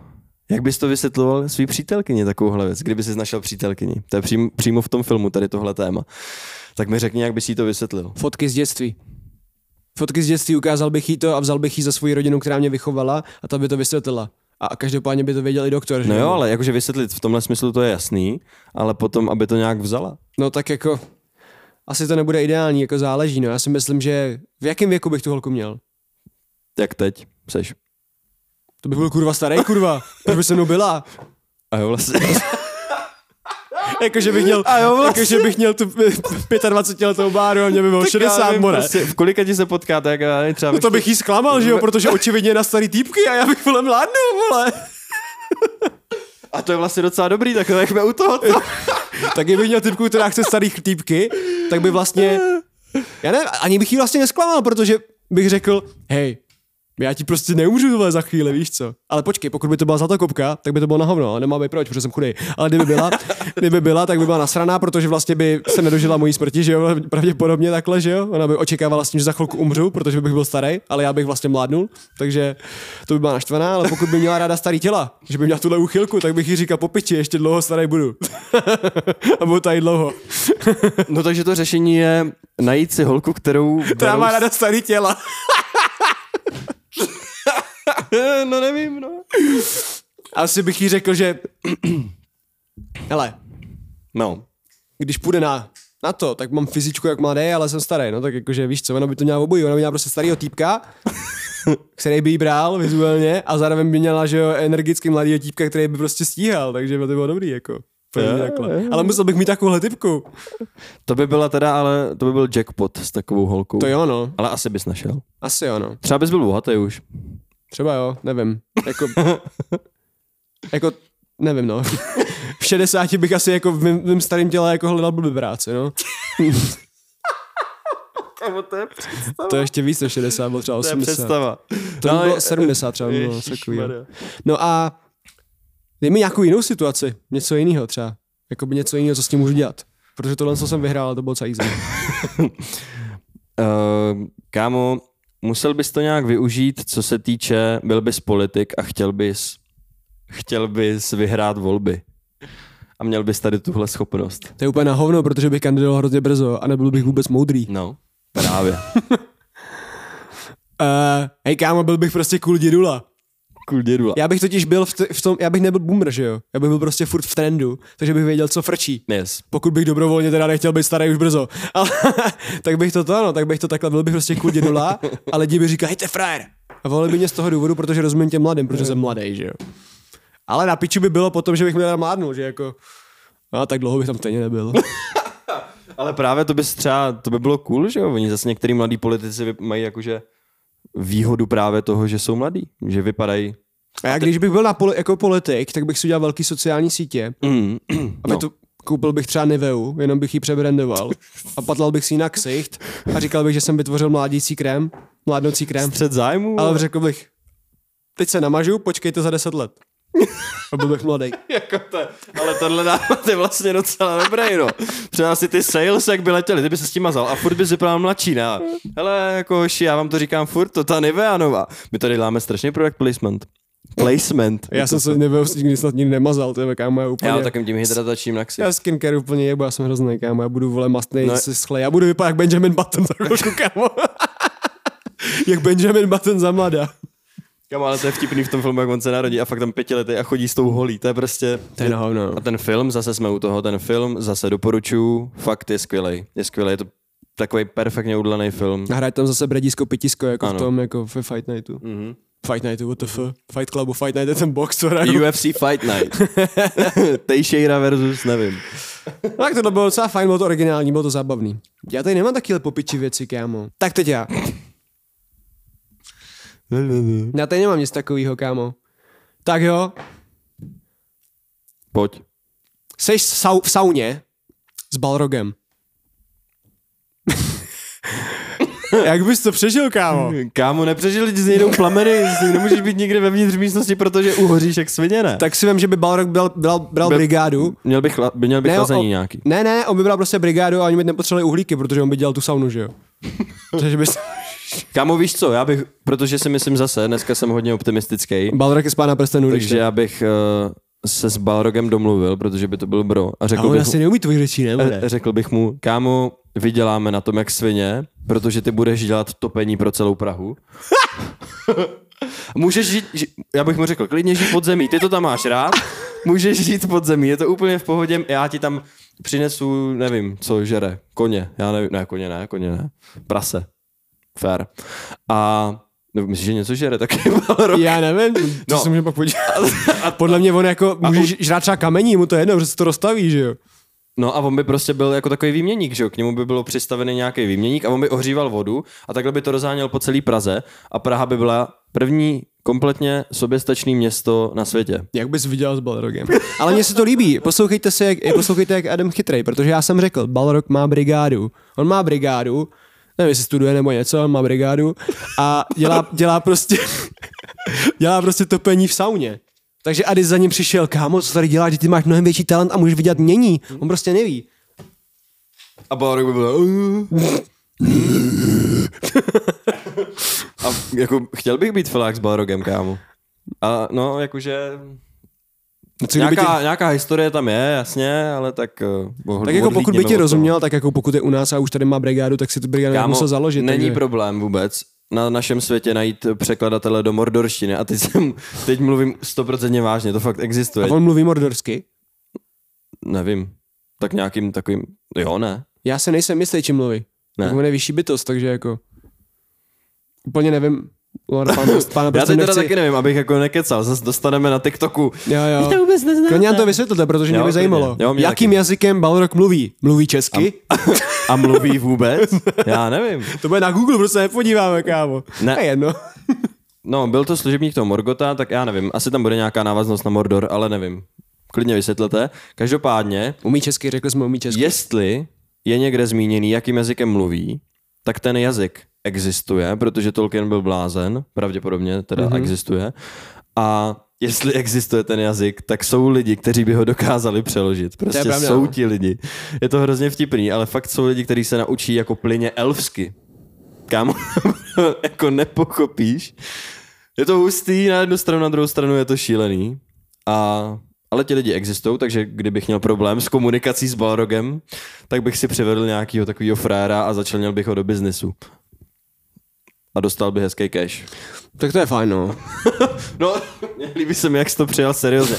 jak bys to vysvětloval svý přítelkyni takovouhle věc, kdyby jsi našel přítelkyni. To je přímo, přímo v tom filmu, tady tohle téma. Tak mi řekni, jak bys jí to vysvětlil. Fotky z dětství. Fotky z dětství, ukázal bych jí to a vzal bych jí za svoji rodinu, která mě vychovala a ta by to vysvětlila. A každopádně by to věděl i doktor. No že jo, ale jakože vysvětlit v tomhle smyslu to je jasný, ale potom, aby to nějak vzala. No tak jako, asi to nebude ideální, jako záleží, no. Já si myslím, že v jakém věku bych tu holku měl? Jak teď seš. To by byl kurva starý, kurva. Proč by se mnou byla? A jo, vlastně. Jakože bych měl, A jo, vlastně. jakože bych měl tu 25 letou báru a mě by bylo 60 more. Prostě, v kolika ti se potkáte, jak já nevím, třeba No to bych jí zklamal, že jo, protože očividně je na starý týpky a já bych vole mládnu, vole. A to je vlastně docela dobrý, tak jak u toho. To. Tak kdybych měl typku, která chce starý týpky, tak by vlastně, já ne, ani bych jí vlastně nesklamal, protože bych řekl, hej, já ti prostě neumřu tohle za chvíli, víš co. Ale počkej, pokud by to byla zlatokopka, tak by to bylo na hovno, ale nemá by proč, protože jsem chudej. Ale kdyby byla, kdyby byla, tak by byla nasraná, protože vlastně by se nedožila mojí smrti, že jo, pravděpodobně takhle, že jo. Ona by očekávala s tím, že za chvilku umřu, protože bych byl starý, ale já bych vlastně mládnul, takže to by byla naštvaná, ale pokud by měla ráda starý těla, že by měla tuhle úchylku, tak bych jí říkal po piči, ještě dlouho starý budu. a budu tady dlouho. No takže to řešení je najít si holku, kterou... Která má ráda starý těla. no nevím, no. Asi bych jí řekl, že hele, No, když půjde na, na to, tak mám fyzičku jak mladý, ale jsem starý, no tak jakože víš co, ona by to měla obojí, ona by měla prostě starýho týpka, který by jí bral vizuálně a zároveň by měla, že jo, energicky mladýho týpka, který by prostě stíhal, takže by to bylo dobrý, jako. Takhle. jo. Ale musel bych mít takovouhle typku. To by byla teda, ale to by byl jackpot s takovou holkou. To jo, no. Ale asi bys našel. Asi jo, no. Třeba bys byl bohatý už. Třeba jo, nevím. Jako, jako nevím, no. V 60 bych asi jako v mým, v mým starém těle jako hledal blbý práci, no. Kamo, to je představa. To je ještě víc než 60, bylo třeba To je 80. představa. To by No, bylo je- 70 třeba. by Bylo takovýho. No a dej mi nějakou jinou situaci, něco jiného třeba. Jakoby něco jiného, co s tím můžu dělat. Protože tohle, co jsem vyhrál, to bylo celý. Uh, kámo, musel bys to nějak využít, co se týče, byl bys politik a chtěl bys, chtěl bys vyhrát volby. A měl bys tady tuhle schopnost. To je úplně na hovno, protože bych kandidoval hrozně brzo a nebyl bych vůbec moudrý. No, právě. Uh, hej kámo, byl bych prostě cool dědula. Cool dědula. Já bych totiž byl v, t- v tom, já bych nebyl boomer, že jo? Já bych byl prostě furt v trendu, takže bych věděl, co frčí. Yes. Pokud bych dobrovolně teda nechtěl být starý už brzo. Ale, tak bych to to, ano, tak bych to takhle, byl bych prostě cool dědula a lidi by říkali, hej, to je frajer. A volili by mě z toho důvodu, protože rozumím těm mladým, protože jsem mladý, že jo. Ale na piču by bylo potom, že bych měl mládnul, že jako, no tak dlouho bych tam stejně nebyl. Ale právě to bys třeba, to by bylo cool, že jo? Oni zase některý mladí politici mají jakože výhodu právě toho, že jsou mladí. Že vypadají... A já když bych byl na poli, jako politik, tak bych si udělal velký sociální sítě Mm. A no. to koupil bych třeba Niveu, jenom bych ji přebrandoval a patlal bych si ji na ksicht a říkal bych, že jsem vytvořil mládící krém, mládnoucí krém, Střed zájmu. ale řekl bych, teď se namažu, počkejte za deset let. A byl bych mladý. jako to, ale tohle nápad je vlastně docela dobrý, no. Třeba si ty sales, jak by letěli, ty by se s tím mazal a furt by vypadal mladší, ne? Hele, jako hoši, já vám to říkám furt, to ta Nivea nová. My tady děláme strašně product placement. Placement. Já jsem se Niveu nikdy snad nikdy nemazal, to je kámo, já úplně. Já takovým tím hydratačním na já skincare úplně jebu, já jsem hrozný, kámo, já budu vole mastnej No. si schlej, já budu vypadat jak Benjamin Button za chvilku, kámo. jak Benjamin Button za mladá. Kamo, ale to je vtipný v tom filmu, jak on se narodí a fakt tam pětiletý a chodí s tou holí. To je prostě... To je na hovno. no. A ten film, zase jsme u toho, ten film zase doporučuju, fakt je skvělý. Je skvělý, je to takový perfektně udlaný film. A hraje tam zase bradísko pitisko, jako Ano. v tom, jako ve Fight Nightu. Mhm. Fight Nightu, what the fuck? Fight Clubu, Fight Night je ten box, co hraju. UFC Fight Night. Tejšejra versus, nevím. Tak tohle bylo docela fajn, bylo to originální, bylo to zábavný. Já tady nemám takyhle popiči věci, kámo. Tak teď já. Já tady nemám nic takového, kámo. Tak jo, Pojď. seš v, sau, v sauně s Balrogem. Jak bys to přežil, kámo? Kámo, nepřežil, ti z něj jdou plameny, nemůžeš být nikde vevnitř místnosti, protože uhoříš jak svině, ne? Tak si vím, že by Balrog bral, bral, bral Byl- brigádu. Měl bych, chla- by měl bych Ne, chlazení o- nějaký. Ne, ne, on by bral prostě brigádu a oni by nepotřebovali uhlíky, protože on by dělal tu saunu, že jo? Takže bys... Kámo, víš co, já bych, protože si myslím zase, dneska jsem hodně optimistický, Balrog je z pána prstenů, když takže já bych uh, se s Balrogem domluvil, protože by to byl bro. A A řekl, on bych, asi neumí tvoji řečí, ne? mu, eh, řekl bych mu, kámo, vyděláme na tom jak svině, protože ty budeš dělat topení pro celou Prahu. Můžeš žít, ži, já bych mu řekl, klidně žít pod zemí, ty to tam máš rád, můžeš žít pod zemí, je to úplně v pohodě, já ti tam přinesu, nevím, co žere, koně, já nevím, ne, koně ne, koně ne, prase, fair. A nebo myslíš, že něco žere, tak je Balrog. Já nevím, to No. no. se můžeme pak podívat. A podle mě on jako může u- žrát třeba kamení, mu to je jedno, že se to rozstaví, že jo? No a on by prostě byl jako takový výměník, že jo? K němu by bylo přistavený nějaký výměník a on by ohříval vodu a takhle by to rozháněl po celé Praze a Praha by byla první kompletně soběstačný město na světě. Jak bys viděl s Balrogem. Ale mně se to líbí. Poslouchejte se, jak, poslouchejte, jak Adam chytrej, protože já jsem řekl, Balrog má brigádu. On má brigádu, nevím, jestli studuje nebo něco, má brigádu a dělá, dělá prostě dělá prostě topení v sauně. Takže Ady za ním přišel, kámo, co tady děláš, že ty máš mnohem větší talent a můžeš vidět mění. On prostě neví. A Balrog by byl... a jako chtěl bych být filák s Balrogem, kámo. A no, jakože... No, co Nějaká, tě, nějaká historie tam je, jasně, ale tak... Uh, tak jako pokud by ti rozuměl, tak jako pokud je u nás a už tady má brigádu, tak si tu brigádu Kámo, musel založit. není takže... problém vůbec na našem světě najít překladatele do mordorštiny a teď, jsem, teď mluvím stoprocentně vážně, to fakt existuje. A on mluví mordorsky? Nevím, tak nějakým takovým, jo ne. Já se nejsem jistý, čím mluví. Ne. Ne. On je vyšší bytost, takže jako úplně nevím. Pán, pán, pán, Já prostě teď teda nechci... taky nevím, abych jako nekecal, zase dostaneme na TikToku. Jo, jo. Vy to vůbec neznáte. Klidně nám to vysvětlete, protože mě Jo, by klidně. zajímalo. Jo, mě Jakým taky. jazykem Balrog mluví? Mluví česky? A mluví vůbec? Já nevím. To bude na Google, prostě nepodíváme, kámo. Ne. A jedno. No, byl to služebník toho Morgota, tak já nevím. Asi tam bude nějaká návaznost na Mordor, ale nevím. Klidně vysvětlete. Každopádně, Umí česky, řekli jsme umí česky. jestli je někde zmíněný, jakým jazykem mluví, tak ten jazyk existuje, protože Tolkien byl blázen, pravděpodobně teda mm-hmm. existuje. A jestli existuje ten jazyk, tak jsou lidi, kteří by ho dokázali přeložit. Prostě pravda, jsou no. ti lidi. Je to hrozně vtipný, ale fakt jsou lidi, kteří se naučí jako plyně elfsky. Kámo, jako nepochopíš. Je to hustý na jednu stranu, na druhou stranu je to šílený. A, ale ti lidi existují, takže kdybych měl problém s komunikací s Balrogem, tak bych si přivedl nějakého takového fréra a začlenil bych ho do biznesu. A dostal by hezký cash. Tak to je fajn, no. No, líbí se mi, jak jsi to přijal seriózně.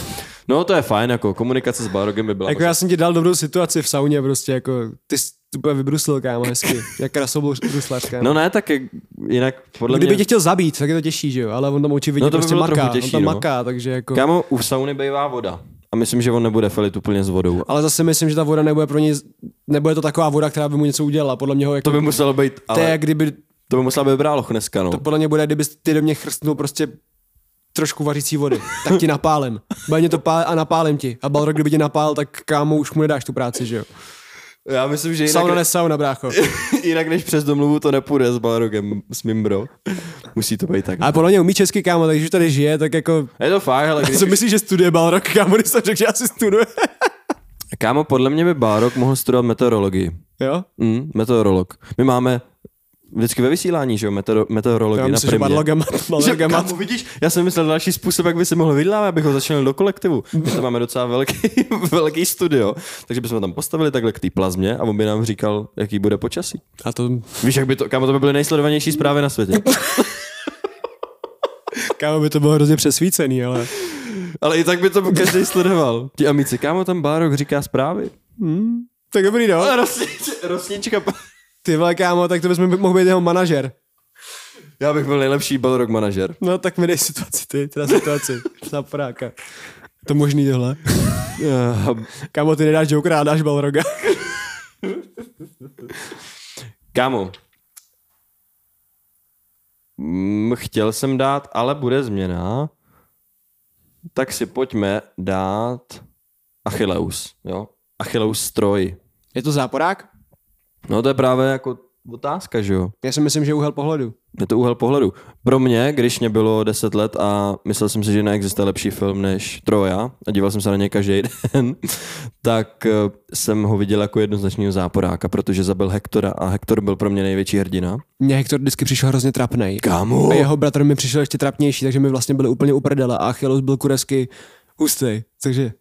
No, to je fajn, jako komunikace s Balrogem by byla. Jako já jsem ti dal dobrou situaci v sauně, prostě jako, ty jsi úplně vybruslil, kámo, hezky. Jak krasobruslař, kámo. No ne, tak jinak podle Kdyby mě... tě chtěl zabít, tak je to těžší, že jo, ale on tam očividně No to by prostě maká, těžší, on tam no. maká, takže jako... Kámo, u sauny bývá voda. A myslím, že on nebude felit úplně s vodou. Ale zase myslím, že ta voda nebude pro něj, nebude to taková voda, která by mu něco udělala, podle mě ho jako, To by muselo být, to je ale kdyby, to by musela být bráloch dneska, no. to podle mě bude, kdyby ty do mě chrstnul prostě trošku vařící vody, tak ti napálem. Bude mě to pál a napálem ti. A Balrog, kdyby tě napál, tak kámo, už mu nedáš tu práci, že jo. Já myslím, že jinak, Sauna ne sauna, brácho. jinak než přes domluvu to nepůjde s Balrogem, s mým bro. Musí to být tak. Ale podle mě umí česky, kámo, takže tady žije, tak jako... Je to fajn, ale když... Co myslíš, že studuje Balrog, kámo, když jsem řekl, že asi studuje? Kámo, podle mě by Balrog mohl studovat meteorologii. jo? Mm, meteorolog. My máme vždycky ve vysílání, že jo, meteor, meteorologii Já na myslím, Balroga má kámo, vidíš, já jsem myslel další způsob, jak by se mohl vydělávat, abych ho začal do kolektivu. My tam máme docela velký, velký studio, takže bychom ho tam postavili takhle k té plazmě a on by nám říkal, jaký bude počasí. A to, Víš, jak by to, kámo, to by byly nejsledovanější zprávy na světě. kámo, by to bylo hrozně přesvícený, ale... Ale i tak by to každý sledoval. Ti amici, kámo, tam Bárok říká zprávy. Hmm, tak dobrý, no. Rosnička, rosnička, Ty vole, kámo, tak to bys mohl být jeho manažer. já bych byl nejlepší Balrog manažer. No tak mi dej situaci, ty, teda situaci. Zaporáka. To možný tohle. Kámo, ty nedáš Jokera a dáš Balroga. Kámo, mm, chtěl jsem dát, ale bude změna, tak si pojďme dát Achilleus, jo? Achilleus stroj. Je to záporák? No to je právě jako otázka, že jo? Já si myslím, že úhel pohledu. Je to úhel pohledu. Pro mě, když mě bylo 10 let a myslel jsem si, že neexistuje lepší film než Troja a díval jsem se na něj každý den, tak eh, jsem ho viděl jako jednoznačného záporáka, protože zabil Hektora a Hektor byl pro mě největší hrdina. Mně Hector vždycky přišel hrozně trapnej. Kámo! A jeho bratr mi přišel ještě trapnější, takže mi vlastně byli úplně uprdele a Achilles byl kuresky hustý. Takže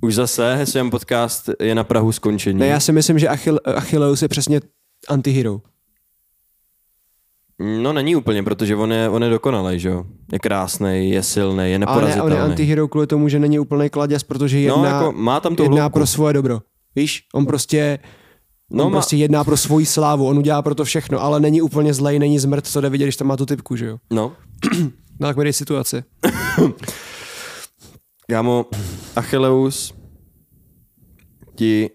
Už zase Hesian podcast je na Prahu skončení. ne, já si myslím, že Achille, Achilleus je přesně antihero. No není úplně, protože on je, on je dokonalý, že jo? Je krásný, je silný, je Ale ne, neporazitelný. on je antihero kvůli tomu, že není úplný kladěz, protože jedná, no, jako má tam tu jedná hloubku. pro svoje dobro. Víš, on prostě No, on má- prostě jedná pro svoji slávu, on udělá pro to všechno, ale není úplně zlej, není zmrt, co jde vidět, když tam má tu typku, že jo. No, No tak mi dej situaci. kámo, Achilleus ti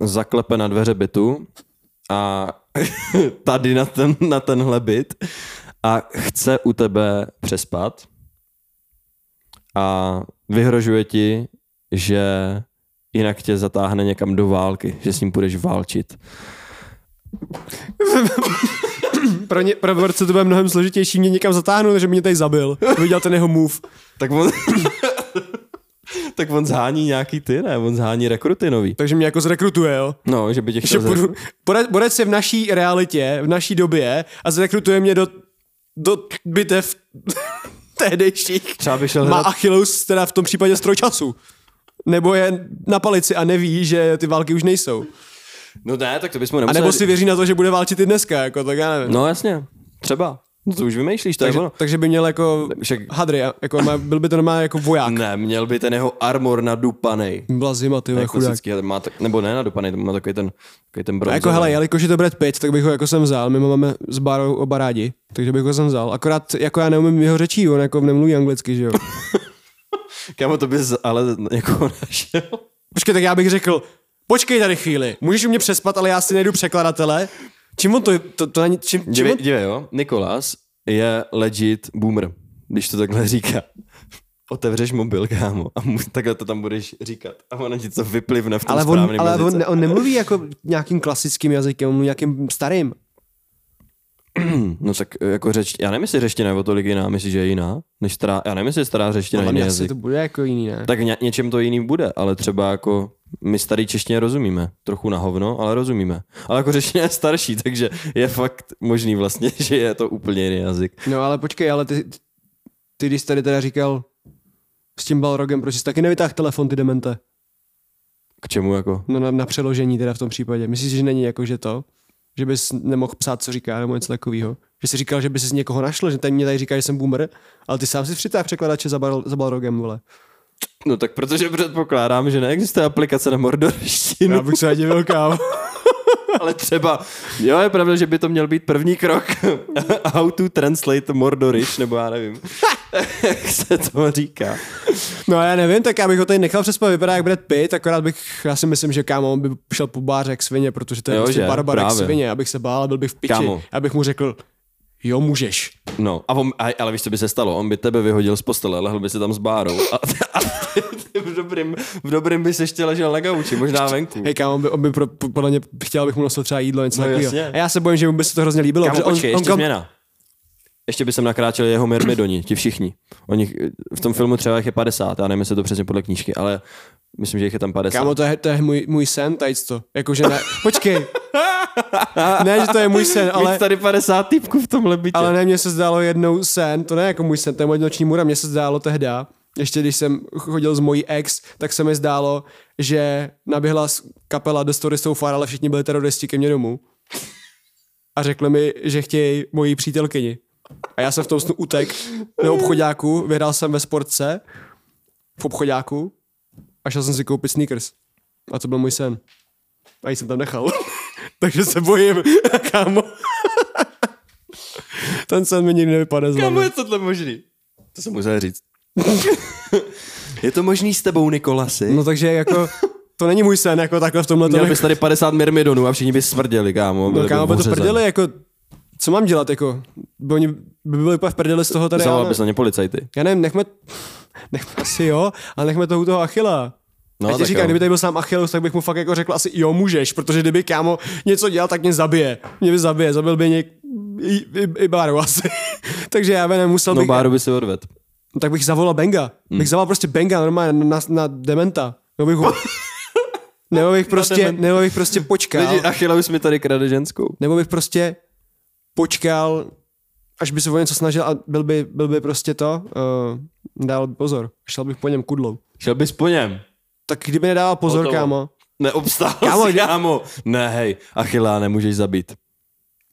zaklepe na dveře bytu a tady na, ten, na tenhle byt a chce u tebe přespat a vyhrožuje ti, že jinak tě zatáhne někam do války, že s ním půjdeš válčit. Pro, ně, pro borce to bude mnohem složitější mě někam zatáhnout, že mě tady zabil. Viděl ten jeho move. Tak on... tak on zhání nějaký ty, ne? On zhání rekruty nový. Takže mě jako zrekrutuje, jo. No, že by tě chtěl... půjdu, borec, je v naší realitě, v naší době a zrekrutuje mě do, do bitev tehdejších. Třeba by šel Má hledat... Achilleus teda v tom případě stroj času. Nebo je na palici a neví, že ty války už nejsou. No ne, tak to bychom A nemuseli... nebo si věří na to, že bude válčit i dneska, jako tak já nevím. No jasně, třeba. No to už vymýšlíš, to takže, je ono. takže by měl jako Však hadry, jako, má- byl by to normálně jako voják. ne, měl by ten jeho armor nadupanej. Byla zima, ty Jako chudák. má tak, nebo ne nadupaný, má takový ten, takový ten A bronzový. jako hele, jelikož je to Brad Pitt, tak bych ho jako jsem vzal, my máme s Bárou oba rádi, takže bych ho jsem vzal. Akorát jako já neumím jeho řečí, on jako nemluví anglicky, že jo. Kámo, to bys ale jako našel. Počkej, tak já bych řekl, počkej tady chvíli, můžeš u mě přespat, ale já si najdu překladatele. Čím on to, to, to není, čím, čím Dívej, on, dívej, jo, Nikolas je legit boomer, když to takhle říká. Otevřeš mobil, kámo, a mu, takhle to tam budeš říkat. A ono ti to vyplivne v tom ale, on, ale jazyce. on, on, nemluví jako nějakým klasickým jazykem, on mluví nějakým starým. No tak jako řeč, já nevím, jestli řeština je o tolik jiná, myslíš, že je jiná, než stará, já nevím, jestli je stará řeština Ale jiný jazyk. to bude jako jiný, ne? Tak ně, něčem to jiný bude, ale třeba jako my starý češtině rozumíme. Trochu na hovno, ale rozumíme. Ale jako řeština je starší, takže je fakt možný vlastně, že je to úplně jiný jazyk. No ale počkej, ale ty, ty když tady teda říkal s tím Balrogem, proč jsi taky nevytáhl telefon, ty demente? K čemu jako? No na, na přeložení teda v tom případě. Myslíš, že není jako, že to? Že bys nemohl psát, co říká, nebo něco takového? Že jsi říkal, že bys z někoho našel, že tady mě tady říká, že jsem boomer, ale ty sám si přitáhl překladače za, bal, za Balrogem, vole. No tak protože předpokládám, že neexistuje aplikace na mordorštinu, Já bych se divil, kámo. ale třeba, jo, je pravda, že by to měl být první krok. How to translate Mordorish, nebo já nevím, jak se to říká. No já nevím, tak já bych ho tady nechal přespat, vypadá jak Brad Pitt, akorát bych, já si myslím, že kámo, on by šel po báře jak svině, protože to je Jo, prostě barbar jak svině, abych se bál, byl bych v piči. Kámo. Já bych mu řekl, jo, můžeš. No, a on, a, ale víš, co by se stalo? On by tebe vyhodil z postele, lehl by si tam s bárou a, a v, dobrým, v dobrým by se ještě ležel na gauči, možná venku. Hej, kámo, on by, on by pro, podle mě chtěl, abych mu nosil třeba jídlo, něco No, takového. A já se bojím, že mu by se to hrozně líbilo. Kámo, počkej, on, ještě on kam, změna. Ještě by sem nakráčeli jeho myrmidoni, ti všichni. Oni, v tom filmu třeba jich je 50, já nevím, jestli je to přesně podle knížky, ale myslím, že jich je tam 50. Kámo, to je, to je můj, můj sen, tady to. Jakože ne, počkej. ne, že to je můj sen, ale... ale, tady 50 týpků v tomhle bytě. ale ne, mně se zdálo jednou sen, to ne jako můj sen, to je moje noční můra, mně se zdálo tehda, ještě když jsem chodil s mojí ex, tak se mi zdálo, že naběhla z- kapela The Story So Far, ale všichni byli teroristi ke mně domů. A řekli mi, že chtějí moji přítelkyni. A já jsem v tom snu utek do obchodáku, vyhrál jsem ve sportce v obchodáku a šel jsem si koupit sneakers. A to byl můj sen. A ji jsem tam nechal. Takže se bojím, kámo. Ten sen mi nikdy nevypadne z Kámo, je tohle možný? To jsem musel říct. je to možný s tebou, Nikolasy? No takže jako, to není můj sen, jako takhle v tomhle Měl bys tady 50 myrmidonů a všichni by smrděli, kámo. No kámo, by to prdeli, jako, co mám dělat, jako, by oni by byli úplně v prdeli z toho tady, Zavolal bys na ně policajty. já nevím, nechme, nechme asi jo, ale nechme to u toho Achila. No, No, a ti tak říká, jo. kdyby tady byl sám Achilles, tak bych mu fakt jako řekl asi jo, můžeš, protože kdyby kámo něco dělal, tak mě zabije. Mě by zabije, zabil by něk... I, i, i Báru asi. Takže já by nemusel No, bych, Báru by si odved. No, tak bych zavolal Benga. Hmm. Bych zavolal prostě Benga normálně na, na dementa. Nebo bych, ho- nebo bych prostě, nebo bych prostě počkal. Lidi, Achilleus mi tady krade ženskou. Nebo bych prostě počkal, až by se o něco snažil a byl by, byl by prostě to, uh, dal by pozor, šel bych po něm kudlou. Šel bys po něm. Tak kdyby nedával pozor, Hotovo. kámo. Neobstál Kámo, kdy- kámo. Ne, hej, Achilla nemůžeš zabít.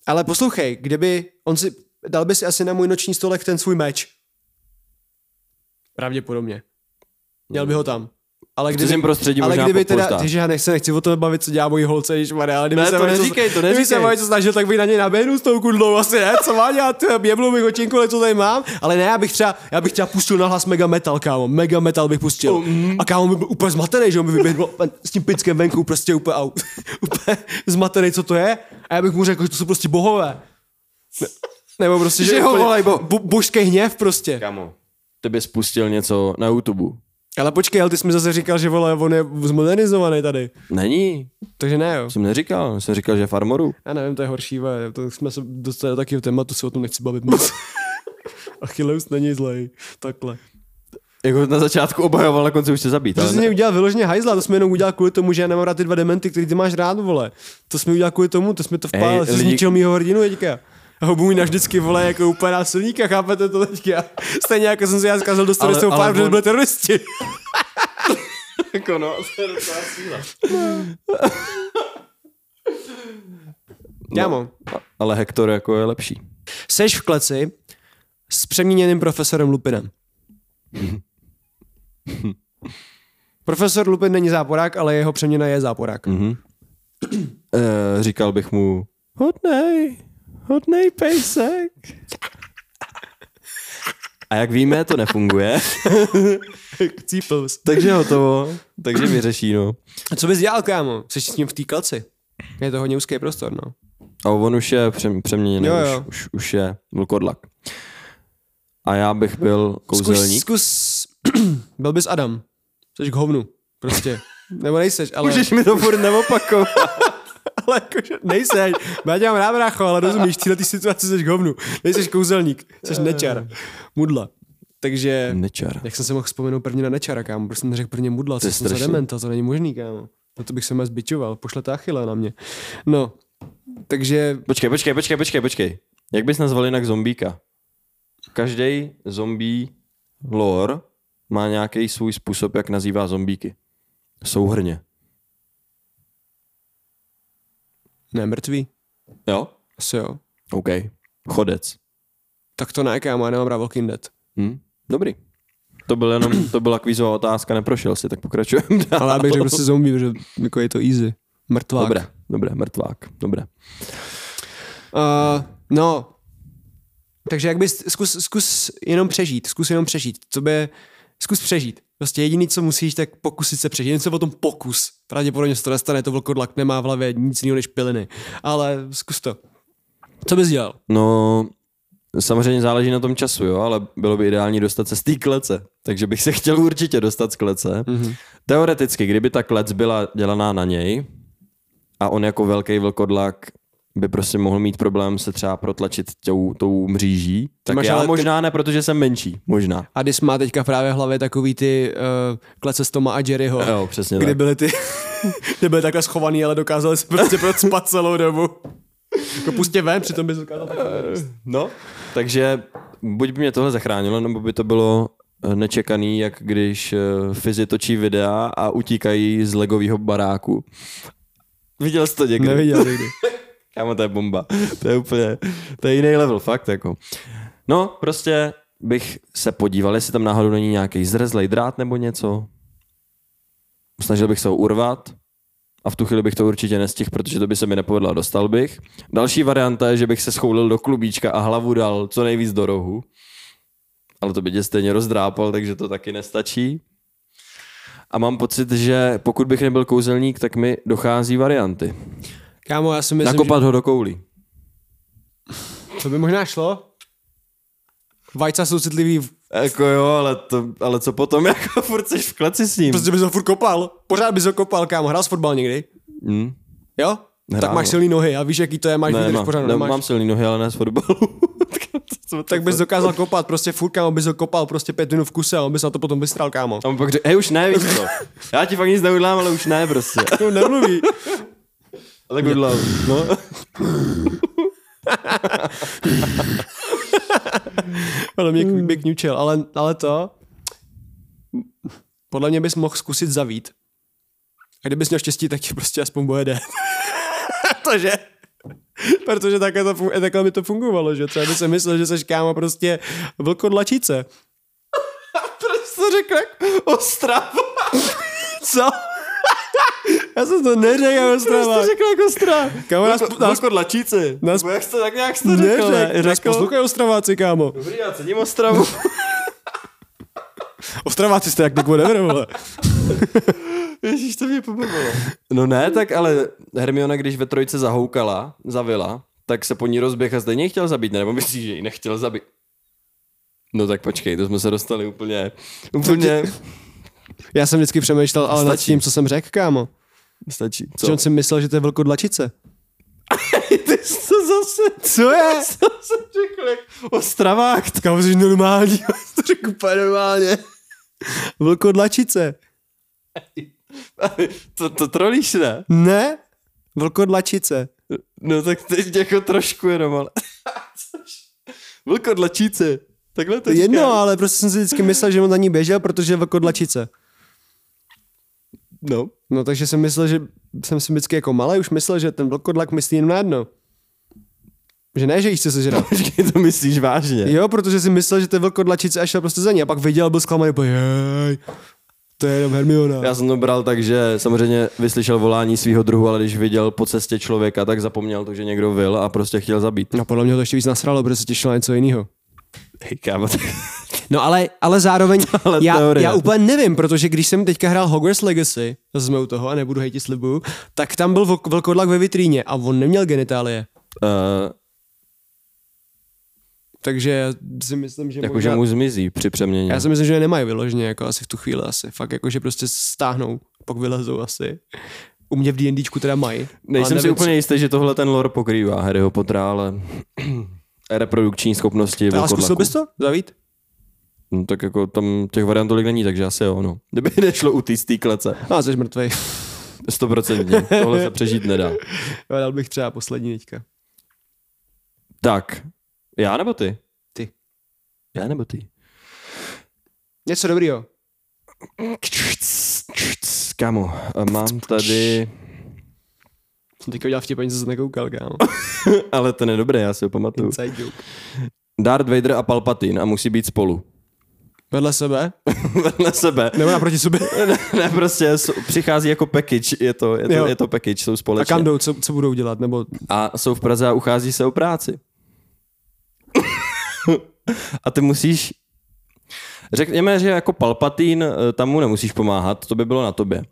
Ale poslouchej, kdyby, on si, dal by si asi na můj noční stolek ten svůj meč. Pravděpodobně. Měl by ho tam. Ale V kdyby, cizím prostředí ale možná kdyby teda, tyže já nechci, nechci o tom bavit, co dělá mojí holce, když ale kdyby Ne, se to neříkej, to Kdyby se neříkej. o něco snažil, tak bych na něj naběhnu s tou kudlou, asi ne, co má dělat, ty, jebnu bych očinku, ale co tady mám, ale ne, já bych třeba, já bych třeba pustil na hlas Mega Metal, kámo, Mega Metal bych pustil. Mm. A kámo by byl úplně zmatený, že on by vyběhl s tím pickem venku, prostě úplně, au, úplně zmatený, co to je, a já bych mu řekl, že to jsou prostě bohové. Ne, nebo prostě, Že ho úplně volaj bo- bo, božský hněv prostě. Kámo, ty bys pustil něco na YouTube. Ale počkej, ale ty jsi mi zase říkal, že vole, on je zmodernizovaný tady. Není, Takže ne, jo. jsem neříkal, jsem říkal, že farmoru. Já nevím, to je horší, ve. to jsme se dostali do takového tématu, se o tom nechci bavit moc. Achilleus není zlej, takhle. Jako na začátku obajoval, na konci už se zabít. To jsi mě udělal vyloženě hajzla, to jsme jenom udělal kvůli tomu, že já nemám rád ty dva dementy, který ty máš rád, vole. To jsme udělal kvůli tomu, to jsme to vpálili, lidi- zničil mýho hrdinu teďka. A ho budu vždycky, vole, jako úplně násilníka, chápete to teďka? Stejně jako jsem si já zkazil do ale pár, protože byli teroristi. Jako no, to je docela síla. Kámo, Ale Hector jako je lepší. Seš v kleci s přeměněným profesorem Lupinem. Profesor Lupin není záporák, ale jeho přeměna je záporák. Mhm. Eh, říkal bych mu, hodnej, hodnej pejsek. A jak víme, to nefunguje, takže hotovo, takže vyřeší, no. A co bys dělal, kámo? Jsi s ním v té kleci. Je to hodně úzký prostor, no. A on už je přem, přeměněný, Jo, jo. Už, už, už je vlkodlak. A já bych byl kouzelník. Zkus, zkus, byl bys Adam. Jsi k hovnu, prostě. Nebo nejseš, ale... Můžeš mi to furt neopakovat. ale jakože nejseš. Já tě mám rád, brácho, ale rozumíš, tyhle ty situace jsi hovnu. Nejseš kouzelník, jsi nečar. Mudla. Takže, Nečar. jak jsem se mohl vzpomenout prvně na nečara, kámo, proč jsem neřekl prvně mudla, co je jsem za dementa, to není možný, kámo. Na to bych se mě zbičoval, pošlete Achille na mě. No, takže Počkej, počkej, počkej, počkej, počkej. Jak bys nazval jinak zombíka? Každý zombie lore má nějaký svůj způsob, jak nazývá zombíky. Souhrně. Ne, mrtvý. Jo? Asi jo. OK. Chodec. Tak to ne, já nemám rád Walking Dead. Hm? Dobrý. To byl jenom, to byla kvízová otázka, neprošel si, tak pokračujeme dál. Ale já bych řekl prostě zombie, protože jako je to easy. Mrtvák. Dobré, dobré, mrtvák, dobré. Uh, no, takže jak bys, zkus, zkus jenom přežít, zkus jenom přežít, co by, zkus přežít. Prostě jediný, co musíš, tak pokusit se přežít. Jen se o tom pokus. Pravděpodobně se to nestane, to vlkodlak nemá v hlavě nic jiného než piliny. Ale zkus to. Co bys dělal? No, samozřejmě záleží na tom času, jo, ale bylo by ideální dostat se z té klece. Takže bych se chtěl určitě dostat z klece. Mm-hmm. Teoreticky, kdyby ta klec byla dělaná na něj a on jako velký vlkodlak by prostě mohl mít problém se třeba protlačit tou, tou mříží, tak máš já ale ty- možná ne, protože jsem menší, možná. A Dis má teďka právě v hlavě takový ty uh, klece z Toma a Jerryho. Jo, přesně Kdy tak. byly ty, ty byly takhle schovaný, ale dokázali se prostě procpat celou dobu. Jako pustě ven, přitom bys dokázal takhle. No, takže buď by mě tohle zachránilo, nebo by to bylo eh, nečekaný, jak když eh, Fizi točí videa a utíkají z legového baráku. Viděl jsi to někdy? Neviděl nikdy. Kámo, to je bomba. To je úplně, to je jiný level, fakt jako. No, prostě bych se podíval, jestli tam náhodou není nějaký zrezlej drát nebo něco. Snažil bych se ho urvat a v tu chvíli bych to určitě nestihl, protože to by se mi nepovedlo a dostal bych. Další varianta je, že bych se schoulil do klubíčka a hlavu dal co nejvíc do rohu. Ale to by tě stejně rozdrápal, takže to taky nestačí. A mám pocit, že pokud bych nebyl kouzelník, tak mi dochází varianty. Kámo, já si myslím, Nakopat ho do koulí. že to by možná šlo. Vajca jsou citlivý, Jako jo, ale, to, ale co potom, jako furt jsi v kleci s ním. prostě bys ho furt kopal. Pořád bys ho kopal, kámo. Hrál jsi fotbal někdy? Hm? Jo? Hrál, tak máš no. silný nohy a víš, jaký to je, máš Ne, výdrž mám, pořád. ne, nemáš. mám silný nohy, ale ne z fotbalu. Tak bys dokázal kopat, prostě furt, kámo, bys ho kopal prostě pět minut v kuse a on bys na to potom vystral, kámo. A on pak řekl, hej, už ne, víš co. Já ti fakt nic neudlám, ale už ne prostě. No, nemluví. A tak udlám. No. Ale mě, mě kňučel, ale, ale to, podle mě bys mohl zkusit zavít. A kdybys měl štěstí, tak ti prostě aspoň bude jde. Protože, protože takhle, to, fun- takhle mi to fungovalo, že třeba by se myslel, že seš kámo prostě vlkodlačice. Proč to řekl jak ostrava? Co? Já jsem to neřekl, já Proč jsi Ostrava. to řekl jako ostrava? Kámo, nás, nás, Vlko dlačíci. nás- Nebo jak jsi to tak nějak jsi to řekl? neřekl, ne? nás Řekl? poslouchají Ostraváci, kámo. Dobrý, já cením ostravu. Ostraváci jste jak whatever, vole. Ježíš, to mě pobavilo. No ne, tak ale Hermiona, když ve trojce zahoukala, zavila, tak se po ní rozběh a stejně chtěl zabít, ne? nebo myslíš, že ji nechtěl zabít? No tak počkej, to jsme se dostali úplně, úplně, Já jsem vždycky přemýšlel, ale nad Stačí. tím, co jsem řekl, kámo. Stačí. Co? On si myslel, že to je vlkodlačice. Ty jsi to zase, Co je? co jsem řekl, jak ostravák. Kámo, jsi normální. to řekl úplně normálně. Vlkodlačice. To, to trolíš, ne? Ne? Vlkodlačice. No tak teď jako trošku jenom, ale... Což? Vlkodlačíci. Takhle to Jedno, ale prostě jsem si vždycky myslel, že on na ní běžel, protože je vlkodlačice. No. No takže jsem myslel, že jsem si vždycky jako malý už myslel, že ten vlkodlak myslí jen na jedno. Že ne, že jí chce sežrat. Počkej, to myslíš vážně? Jo, protože si myslel, že to je vlkodlačice a šel prostě za ní. A pak viděl, byl zklamaný, jej, to je jenom Hermiona. Já jsem to bral tak, že samozřejmě vyslyšel volání svého druhu, ale když viděl po cestě člověka, tak zapomněl to, že někdo vil a prostě chtěl zabít. No podle mě to ještě víc nasralo, protože se těšil na něco jiného. Hej, kámo, tak... No ale, ale zároveň, Ale já, teorie. já úplně nevím, protože když jsem teďka hrál Hogwarts Legacy, zase jsme u toho a nebudu hejtit slibuju, tak tam byl vlkodlak ve vitríně a on neměl genitálie. Uh, Takže já si myslím, že jakože možná, mu zmizí při přeměně. Já si myslím, že je nemají vyloženě, jako asi v tu chvíli asi. Fakt jako, že prostě stáhnou, pak vylezou asi. U mě v D&Dčku teda mají. Nejsem si úplně jistý, že tohle ten lore pokrývá Harryho Pottera, ale reprodukční schopnosti Ale zkusil bys to? Zavít? No, tak jako tam těch variant tolik není, takže asi jo, no. Kdyby nešlo u té klece. No, jsi mrtvej. Stoprocentně. Tohle se přežít nedá. Já dal bych třeba poslední teďka. Tak, já nebo ty? Ty. Já nebo ty? Něco dobrýho. A mám tady... Jsem teďka udělal vtip, ani jsem se nekoukal, kámo. Ale ten je dobré, já si ho pamatuju. Inside joke. Darth Vader a Palpatine a musí být spolu. Vedle sebe? Vedle sebe. Nebo naproti sobě? ne, ne, prostě jsou- přichází jako package, je to, je to, Jo. je to package, jsou A společně. kam jdou? Co, co budou dělat? Nebo a jsou v Praze a uchází se o práci. a ty musíš, řekněme, že jako Palpatine, eh, tam mu nemusíš pomáhat, to by bylo na tobě.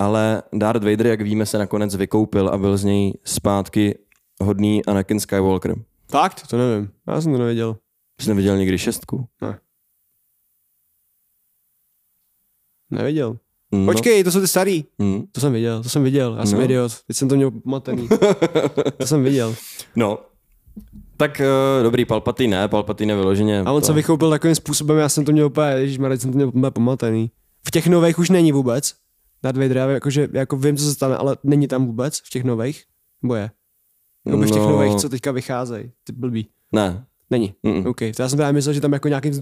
Ale Darth Vader, jak víme, se nakonec vykoupil a byl z něj zpátky hodný Anakin Skywalker. Fakt? To nevím. Já jsem to nevěděl. Jsi neviděl nikdy šestku? Ne. Nevěděl. No. Počkej, to jsou ty starý. Hmm. To jsem viděl, to jsem viděl. Já jsem No. idiot. Teď jsem to měl pomatený. to jsem viděl. No. Tak uh, dobrý, Palpatine ne, Palpatine vyloženě. A on to. se vykoupil takovým způsobem, já jsem to měl úplně, ježišmarja, jsem to měl úplně pomatený. V těch nových už není vůbec. Darth Vader, já jakože, jako vím, co se stane, ale není tam vůbec v těch nových. Nebo je? Nebo v těch No. nových, co teďka vycházejí. Ty blbý. Ne. Není. Mm-mm. OK. To já jsem teda myslel, že tam jako nějakým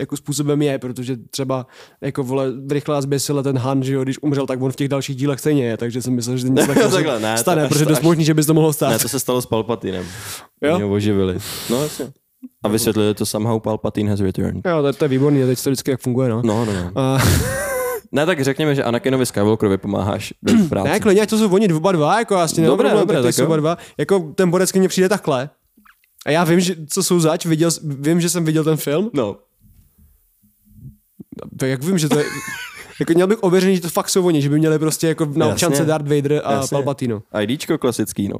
jako způsobem je, protože třeba jako vole, rychle a zběsile ten Han, že jo, když umřel, tak on v těch dalších dílech stejně je, takže jsem myslel, že něco takového Takhle, ne, to stane, až- protože to dost až- možný, že bys to mohlo stát. Ne, to se stalo s Palpatinem. Jo? Ho oživili. No jasně. A vysvětlili to somehow Palpatine has returned. Jo, to, to je výborný, teď to vždycky jak funguje, no. No, no, no. A, Ne, tak řekněme, že Anakinovi Skywalkerovi pomáháš v práci. ne, klidně, to jsou oni oba dva, jako já s tím Dobré, dobré, tak to oba dva. Jako ten borec ke mně přijde takhle. A já vím, že, co jsou zač, viděl, vím, že jsem viděl ten film. No. Tak jak vím, že to je... jako měl bych ověřený, že to fakt jsou oni, že by měli prostě jako na občance Darth Vader a Jasně. Palpatino. IDčko klasický, no.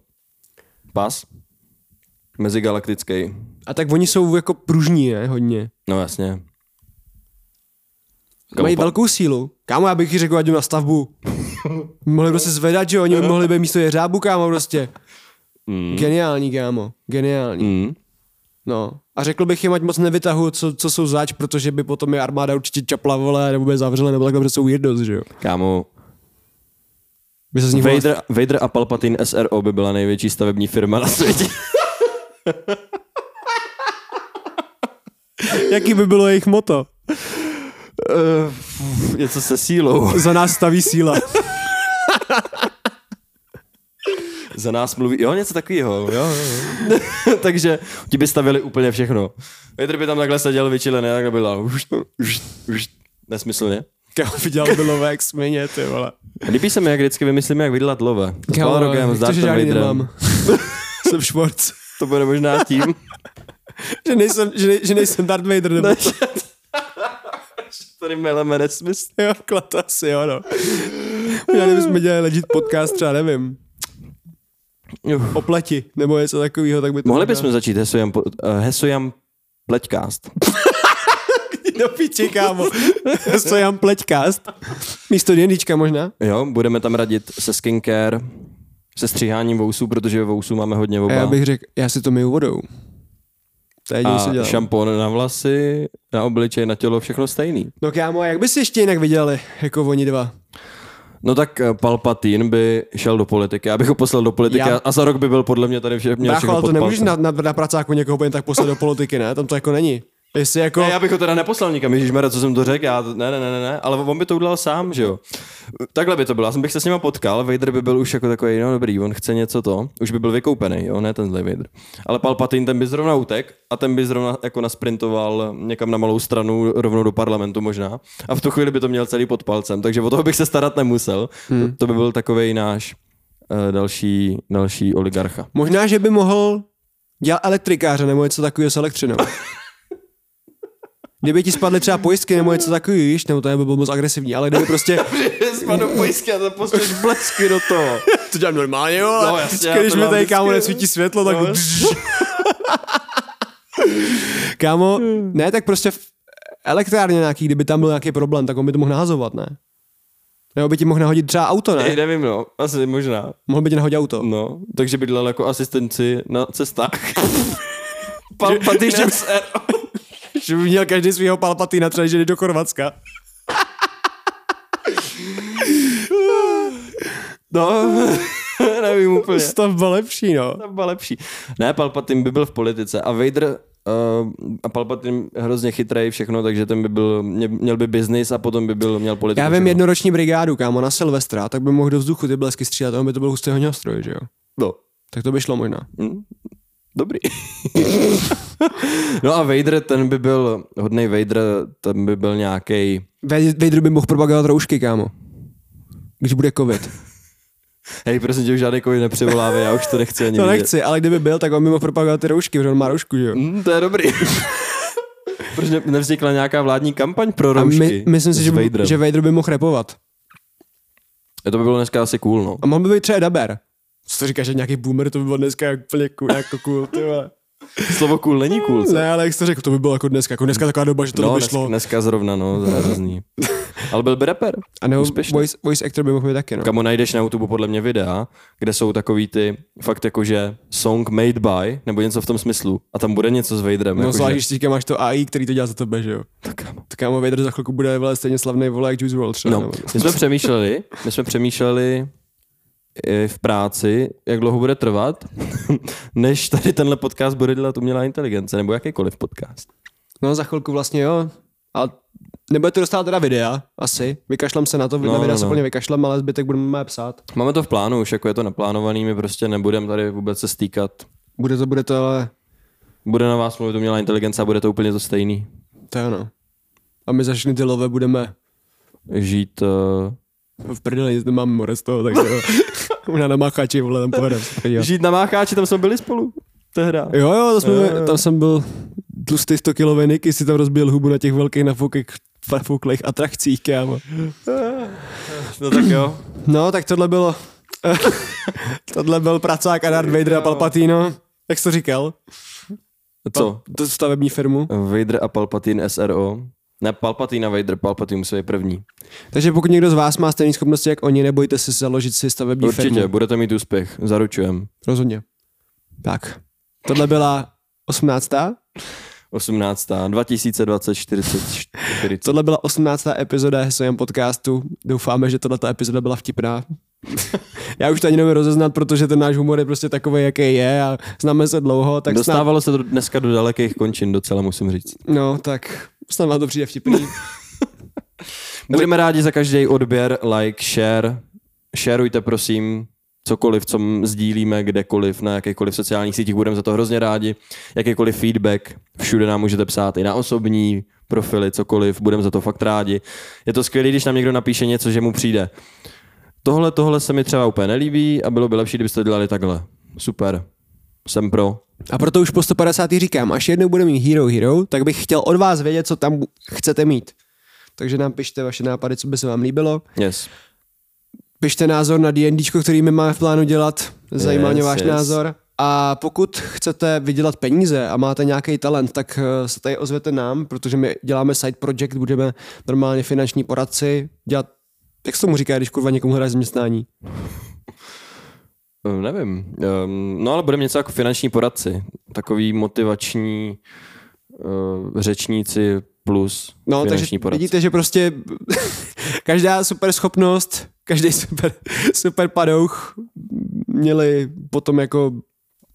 Pas. Mezigalaktický. A tak oni jsou jako pružní, ne, hodně. No jasně. Mají pa- velkou sílu. Kámo, já bych ji řekl, ať jdu na stavbu. mohli prostě zvedat, že oni by mohli být místo jeřábu, kámo, prostě. Mm. Geniální, kámo, geniální. Mm. No. A řekl bych jim, ať moc nevytahují, co, co jsou zač, protože by potom je armáda určitě čapla, vole, nebo by zavřela, nebo takhle, protože jsou weirdos, že jo. Kámo, By se z nich Vader, Vader a Palpatine SRO by byla největší stavební firma na světě. Jaký by bylo jejich moto? uh, něco se sílou. Za nás staví síla. Za nás mluví, jo, něco takového. Jo, jo, jo. Takže ti by stavili úplně všechno. Vader by tam takhle seděl vyčilený, takhle byla. Už, už, už. Nesmyslně. Kámo, viděl by lové jak směně, ty vole. Líbí se mi, jak vždycky vymyslíme, jak vydělat love. S Balrogem, s to, žádný Vaderem. Jsem Schwartz. To bude možná tím. že, nejsem, že, že nejsem Darth Vader, nebo Tady meleme nesmysl. jo, klad asi, jo, no. Já kdybychom dělali legit podcast, třeba nevím, o pleti, nebo něco takového, tak by to... Mohli bychom začít Hesojam, po- eh, Hesojam pleťcast. Do piči, kámo. Co jam pleťcast. Místo D&Dčka možná. Jo, budeme tam radit se skincare, se stříháním vousů, protože vousů máme hodně A oba. já bych řekl, já si to myju vodou. To je a dělám. šampon na vlasy, na obličej, na tělo, všechno stejný. No kámo, a jak bys ještě jinak viděli, jako oni dva? No tak eh, Palpatine by šel do politiky, já bych ho poslal do politiky Já- a za rok by byl podle mě tady vše, měl Brácho, všechno ale to nemůžeš na, na, na pracáku někoho jen tak poslat do politiky, ne? Tam to jako není. Jestli jako... Ne, já bych ho teda neposlal nikam, Ježišmarja, co jsem to řekl, já, ne, ne, ne, ne, ale on by to udělal sám, že jo. Takhle by to bylo, já jsem bych se s ním potkal, Vader by byl už jako takový, no dobrý, on chce něco to, už by byl vykoupený, jo, ne ten zlej Vader. Ale Palpatine ten by zrovna utek a ten by zrovna jako nasprintoval někam na malou stranu, rovnou do parlamentu možná. A v tu chvíli by to měl celý pod palcem, takže o toho bych se starat nemusel. Hmm. To, to by byl takový náš uh, další, další oligarcha. Možná, že by mohl dělat elektrikáře nebo něco takového s elektřinou. Kdyby ti spadly třeba pojistky nebo něco takového, víš, nebo to by bylo moc agresivní, ale kdyby prostě... Spadnou pojistky a to postavíš blesky do toho. to dělám normálně, jo. No, jasně, Když mi tady kámo nesvítí světlo, tak... No, kámo, ne, tak prostě v elektrárně nějaký, kdyby tam byl nějaký problém, tak on by to mohl nahazovat, ne? Nebo by ti mohl nahodit třeba auto, ne? Ne, nevím, no, asi možná. Mohl by ti nahodit auto. No, takže by dělal jako asistenci na cestách. Palpatine SR. že by měl každý svého palpatina třeba, že jde do Chorvatska. No, nevím úplně. To byl lepší, no. Byl lepší. Ne, Palpatine by byl v politice a Vader uh, a Palpatine hrozně chytrý všechno, takže ten by byl, mě- měl by biznis a potom by byl, měl politiku. Já vím všechno. jednoroční brigádu, kámo, na Silvestra, tak by mohl do vzduchu ty blesky střílet, a on by to byl hustý ohňostroj, že jo? No. Tak to by šlo možná. Hm, Dobrý. no a Vader, ten by byl, hodnej Vader, ten by byl nějaký. Vader by mohl propagovat roušky, kámo. Když bude covid. Hej, prosím tě, už žádný covid nepřevolávej, já už to nechci ani To vidět. nechci, ale kdyby byl, tak on by mohl propagovat ty roušky, protože on má roušku, že jo? Mm, to je dobrý. Proč ne- nevznikla nějaká vládní kampaň pro A roušky? my, myslím si, že, Vaderem? že Vader by mohl repovat. To by bylo dneska asi cool, no. A mohl by být třeba daber. Co to říkáš, že nějaký boomer, to by bylo dneska jak úplně cool, jako cool, ty. Slovo cool není cool, co? Ne, ale jak jsi to řekl, to by bylo jako dneska, jako dneska taková doba, že to no, by dneska, šlo. dneska zrovna, no, hrozný. Ale byl by rapper. A nebo úspěšný. voice, voice actor by mohl být taky, no. Kamo najdeš na YouTube podle mě videa, kde jsou takový ty fakt jakože song made by, nebo něco v tom smyslu. A tam bude něco s Vaderem. No jakože, zvlášť, teďka máš to AI, který to dělá za tebe, že jo. Tak kámo. Tak kámo, Vader za chvilku bude vole stejně slavný vole jak Juice WRLD. No, my jsme přemýšleli, my jsme přemýšleli i v práci, jak dlouho bude trvat, než tady tenhle podcast bude dělat umělá inteligence, nebo jakýkoliv podcast. No za chvilku vlastně jo. A nebudete dostat teda videa, asi. Vykašlem se na to, No, na videa no, se no. plně vykašlem, ale zbytek budeme psát. Máme to v plánu už, jako je to naplánovaný, my prostě nebudeme tady vůbec se stýkat. Bude to, bude to, ale Bude na vás mluvit umělá inteligence a bude to úplně to stejný. to ono. A my za všechny ty love budeme Žít uh, v prdeli, nic nemáme more z toho, takže jo. Možná na máchači, vole, tam podívat. Žít na Mácháči, tam jsme byli spolu. Tehda. Jo, jo, to jsme, Jo, jo. tam jsem byl tlustý 100 kilový Niky, si tam rozbil hubu na těch velkých nafoukých nafouklých atrakcích, kámo. No tak jo. No, tak tohle bylo... tohle byl pracák a Darth Vader a Palpatino. Jak jsi to říkal? Co? To stavební firmu. Vader a Palpatine SRO. Ne, Palpatine a Vader, Palpatine musí být první. Takže pokud někdo z vás má stejné schopnosti jak oni, nebojte se založit si stavební Určitě, firmu. budete mít úspěch, zaručujem. Rozhodně. Tak. Tohle byla 18. 18. 2024. 40. Tohle byla 18. epizoda Hesojem podcastu. Doufáme, že tato epizoda byla vtipná. Já už to ani nevím rozeznat, protože ten náš humor je prostě takový, jaký je a známe se dlouho, tak snad, Dostávalo se to dneska do dalekých končin docela, musím říct. no, tak snad vám to přijde vtipný. Budeme rádi za každý odběr, like, share. Shareujte prosím cokoliv, co sdílíme, kdekoliv, na jakýchkoliv sociálních sítích, budeme za to hrozně rádi. Jakýkoliv feedback, všude nám můžete psát i na osobní profily, cokoliv, budeme za to fakt rádi. Je to skvělé, když nám někdo napíše něco, že mu přijde. Tohle, tohle se mi třeba úplně nelíbí a bylo by lepší, kdybyste to dělali takhle. Super. Jsem pro. A proto už po 150. říkám, až jednou bude mít Hero Hero, tak bych chtěl od vás vědět, co tam chcete mít. Takže nám pište vaše nápady, co by se vám líbilo. Yes. Pište názor na D&D, který my máme v plánu dělat. Zajímá mě Yes, váš yes. názor. A pokud chcete vydělat peníze a máte nějaký talent, tak eh, se tady ozvěte nám, protože my děláme side project, budeme normálně finanční poradci, dělat, jak se tomu říká, když kurva někomu hraje zaměstnání? Eh, Nevím. Um, no ale budeme něco jako finanční poradci. Takový motivační uh, řečníci plus No, finanční takže poradci. vidíte, že prostě každá super schopnost, každý super, super padouch měli potom jako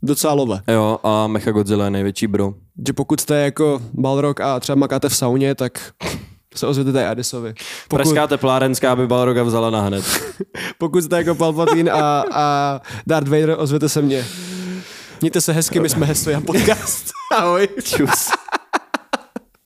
docela love. Jo, a Mechagodzilla je největší bro. Že pokud jste jako Balrog a třeba makáte v sauně, tak se ozvěte tady Adisovi. Pokud, Pražská teplárenská by Balroga vzala na hned. pokud jste jako Palpatine a, a Darth Vader, ozvěte se mě. Mějte se hezky, my jsme Hesto Jan Podcast. Ahoj. Čus.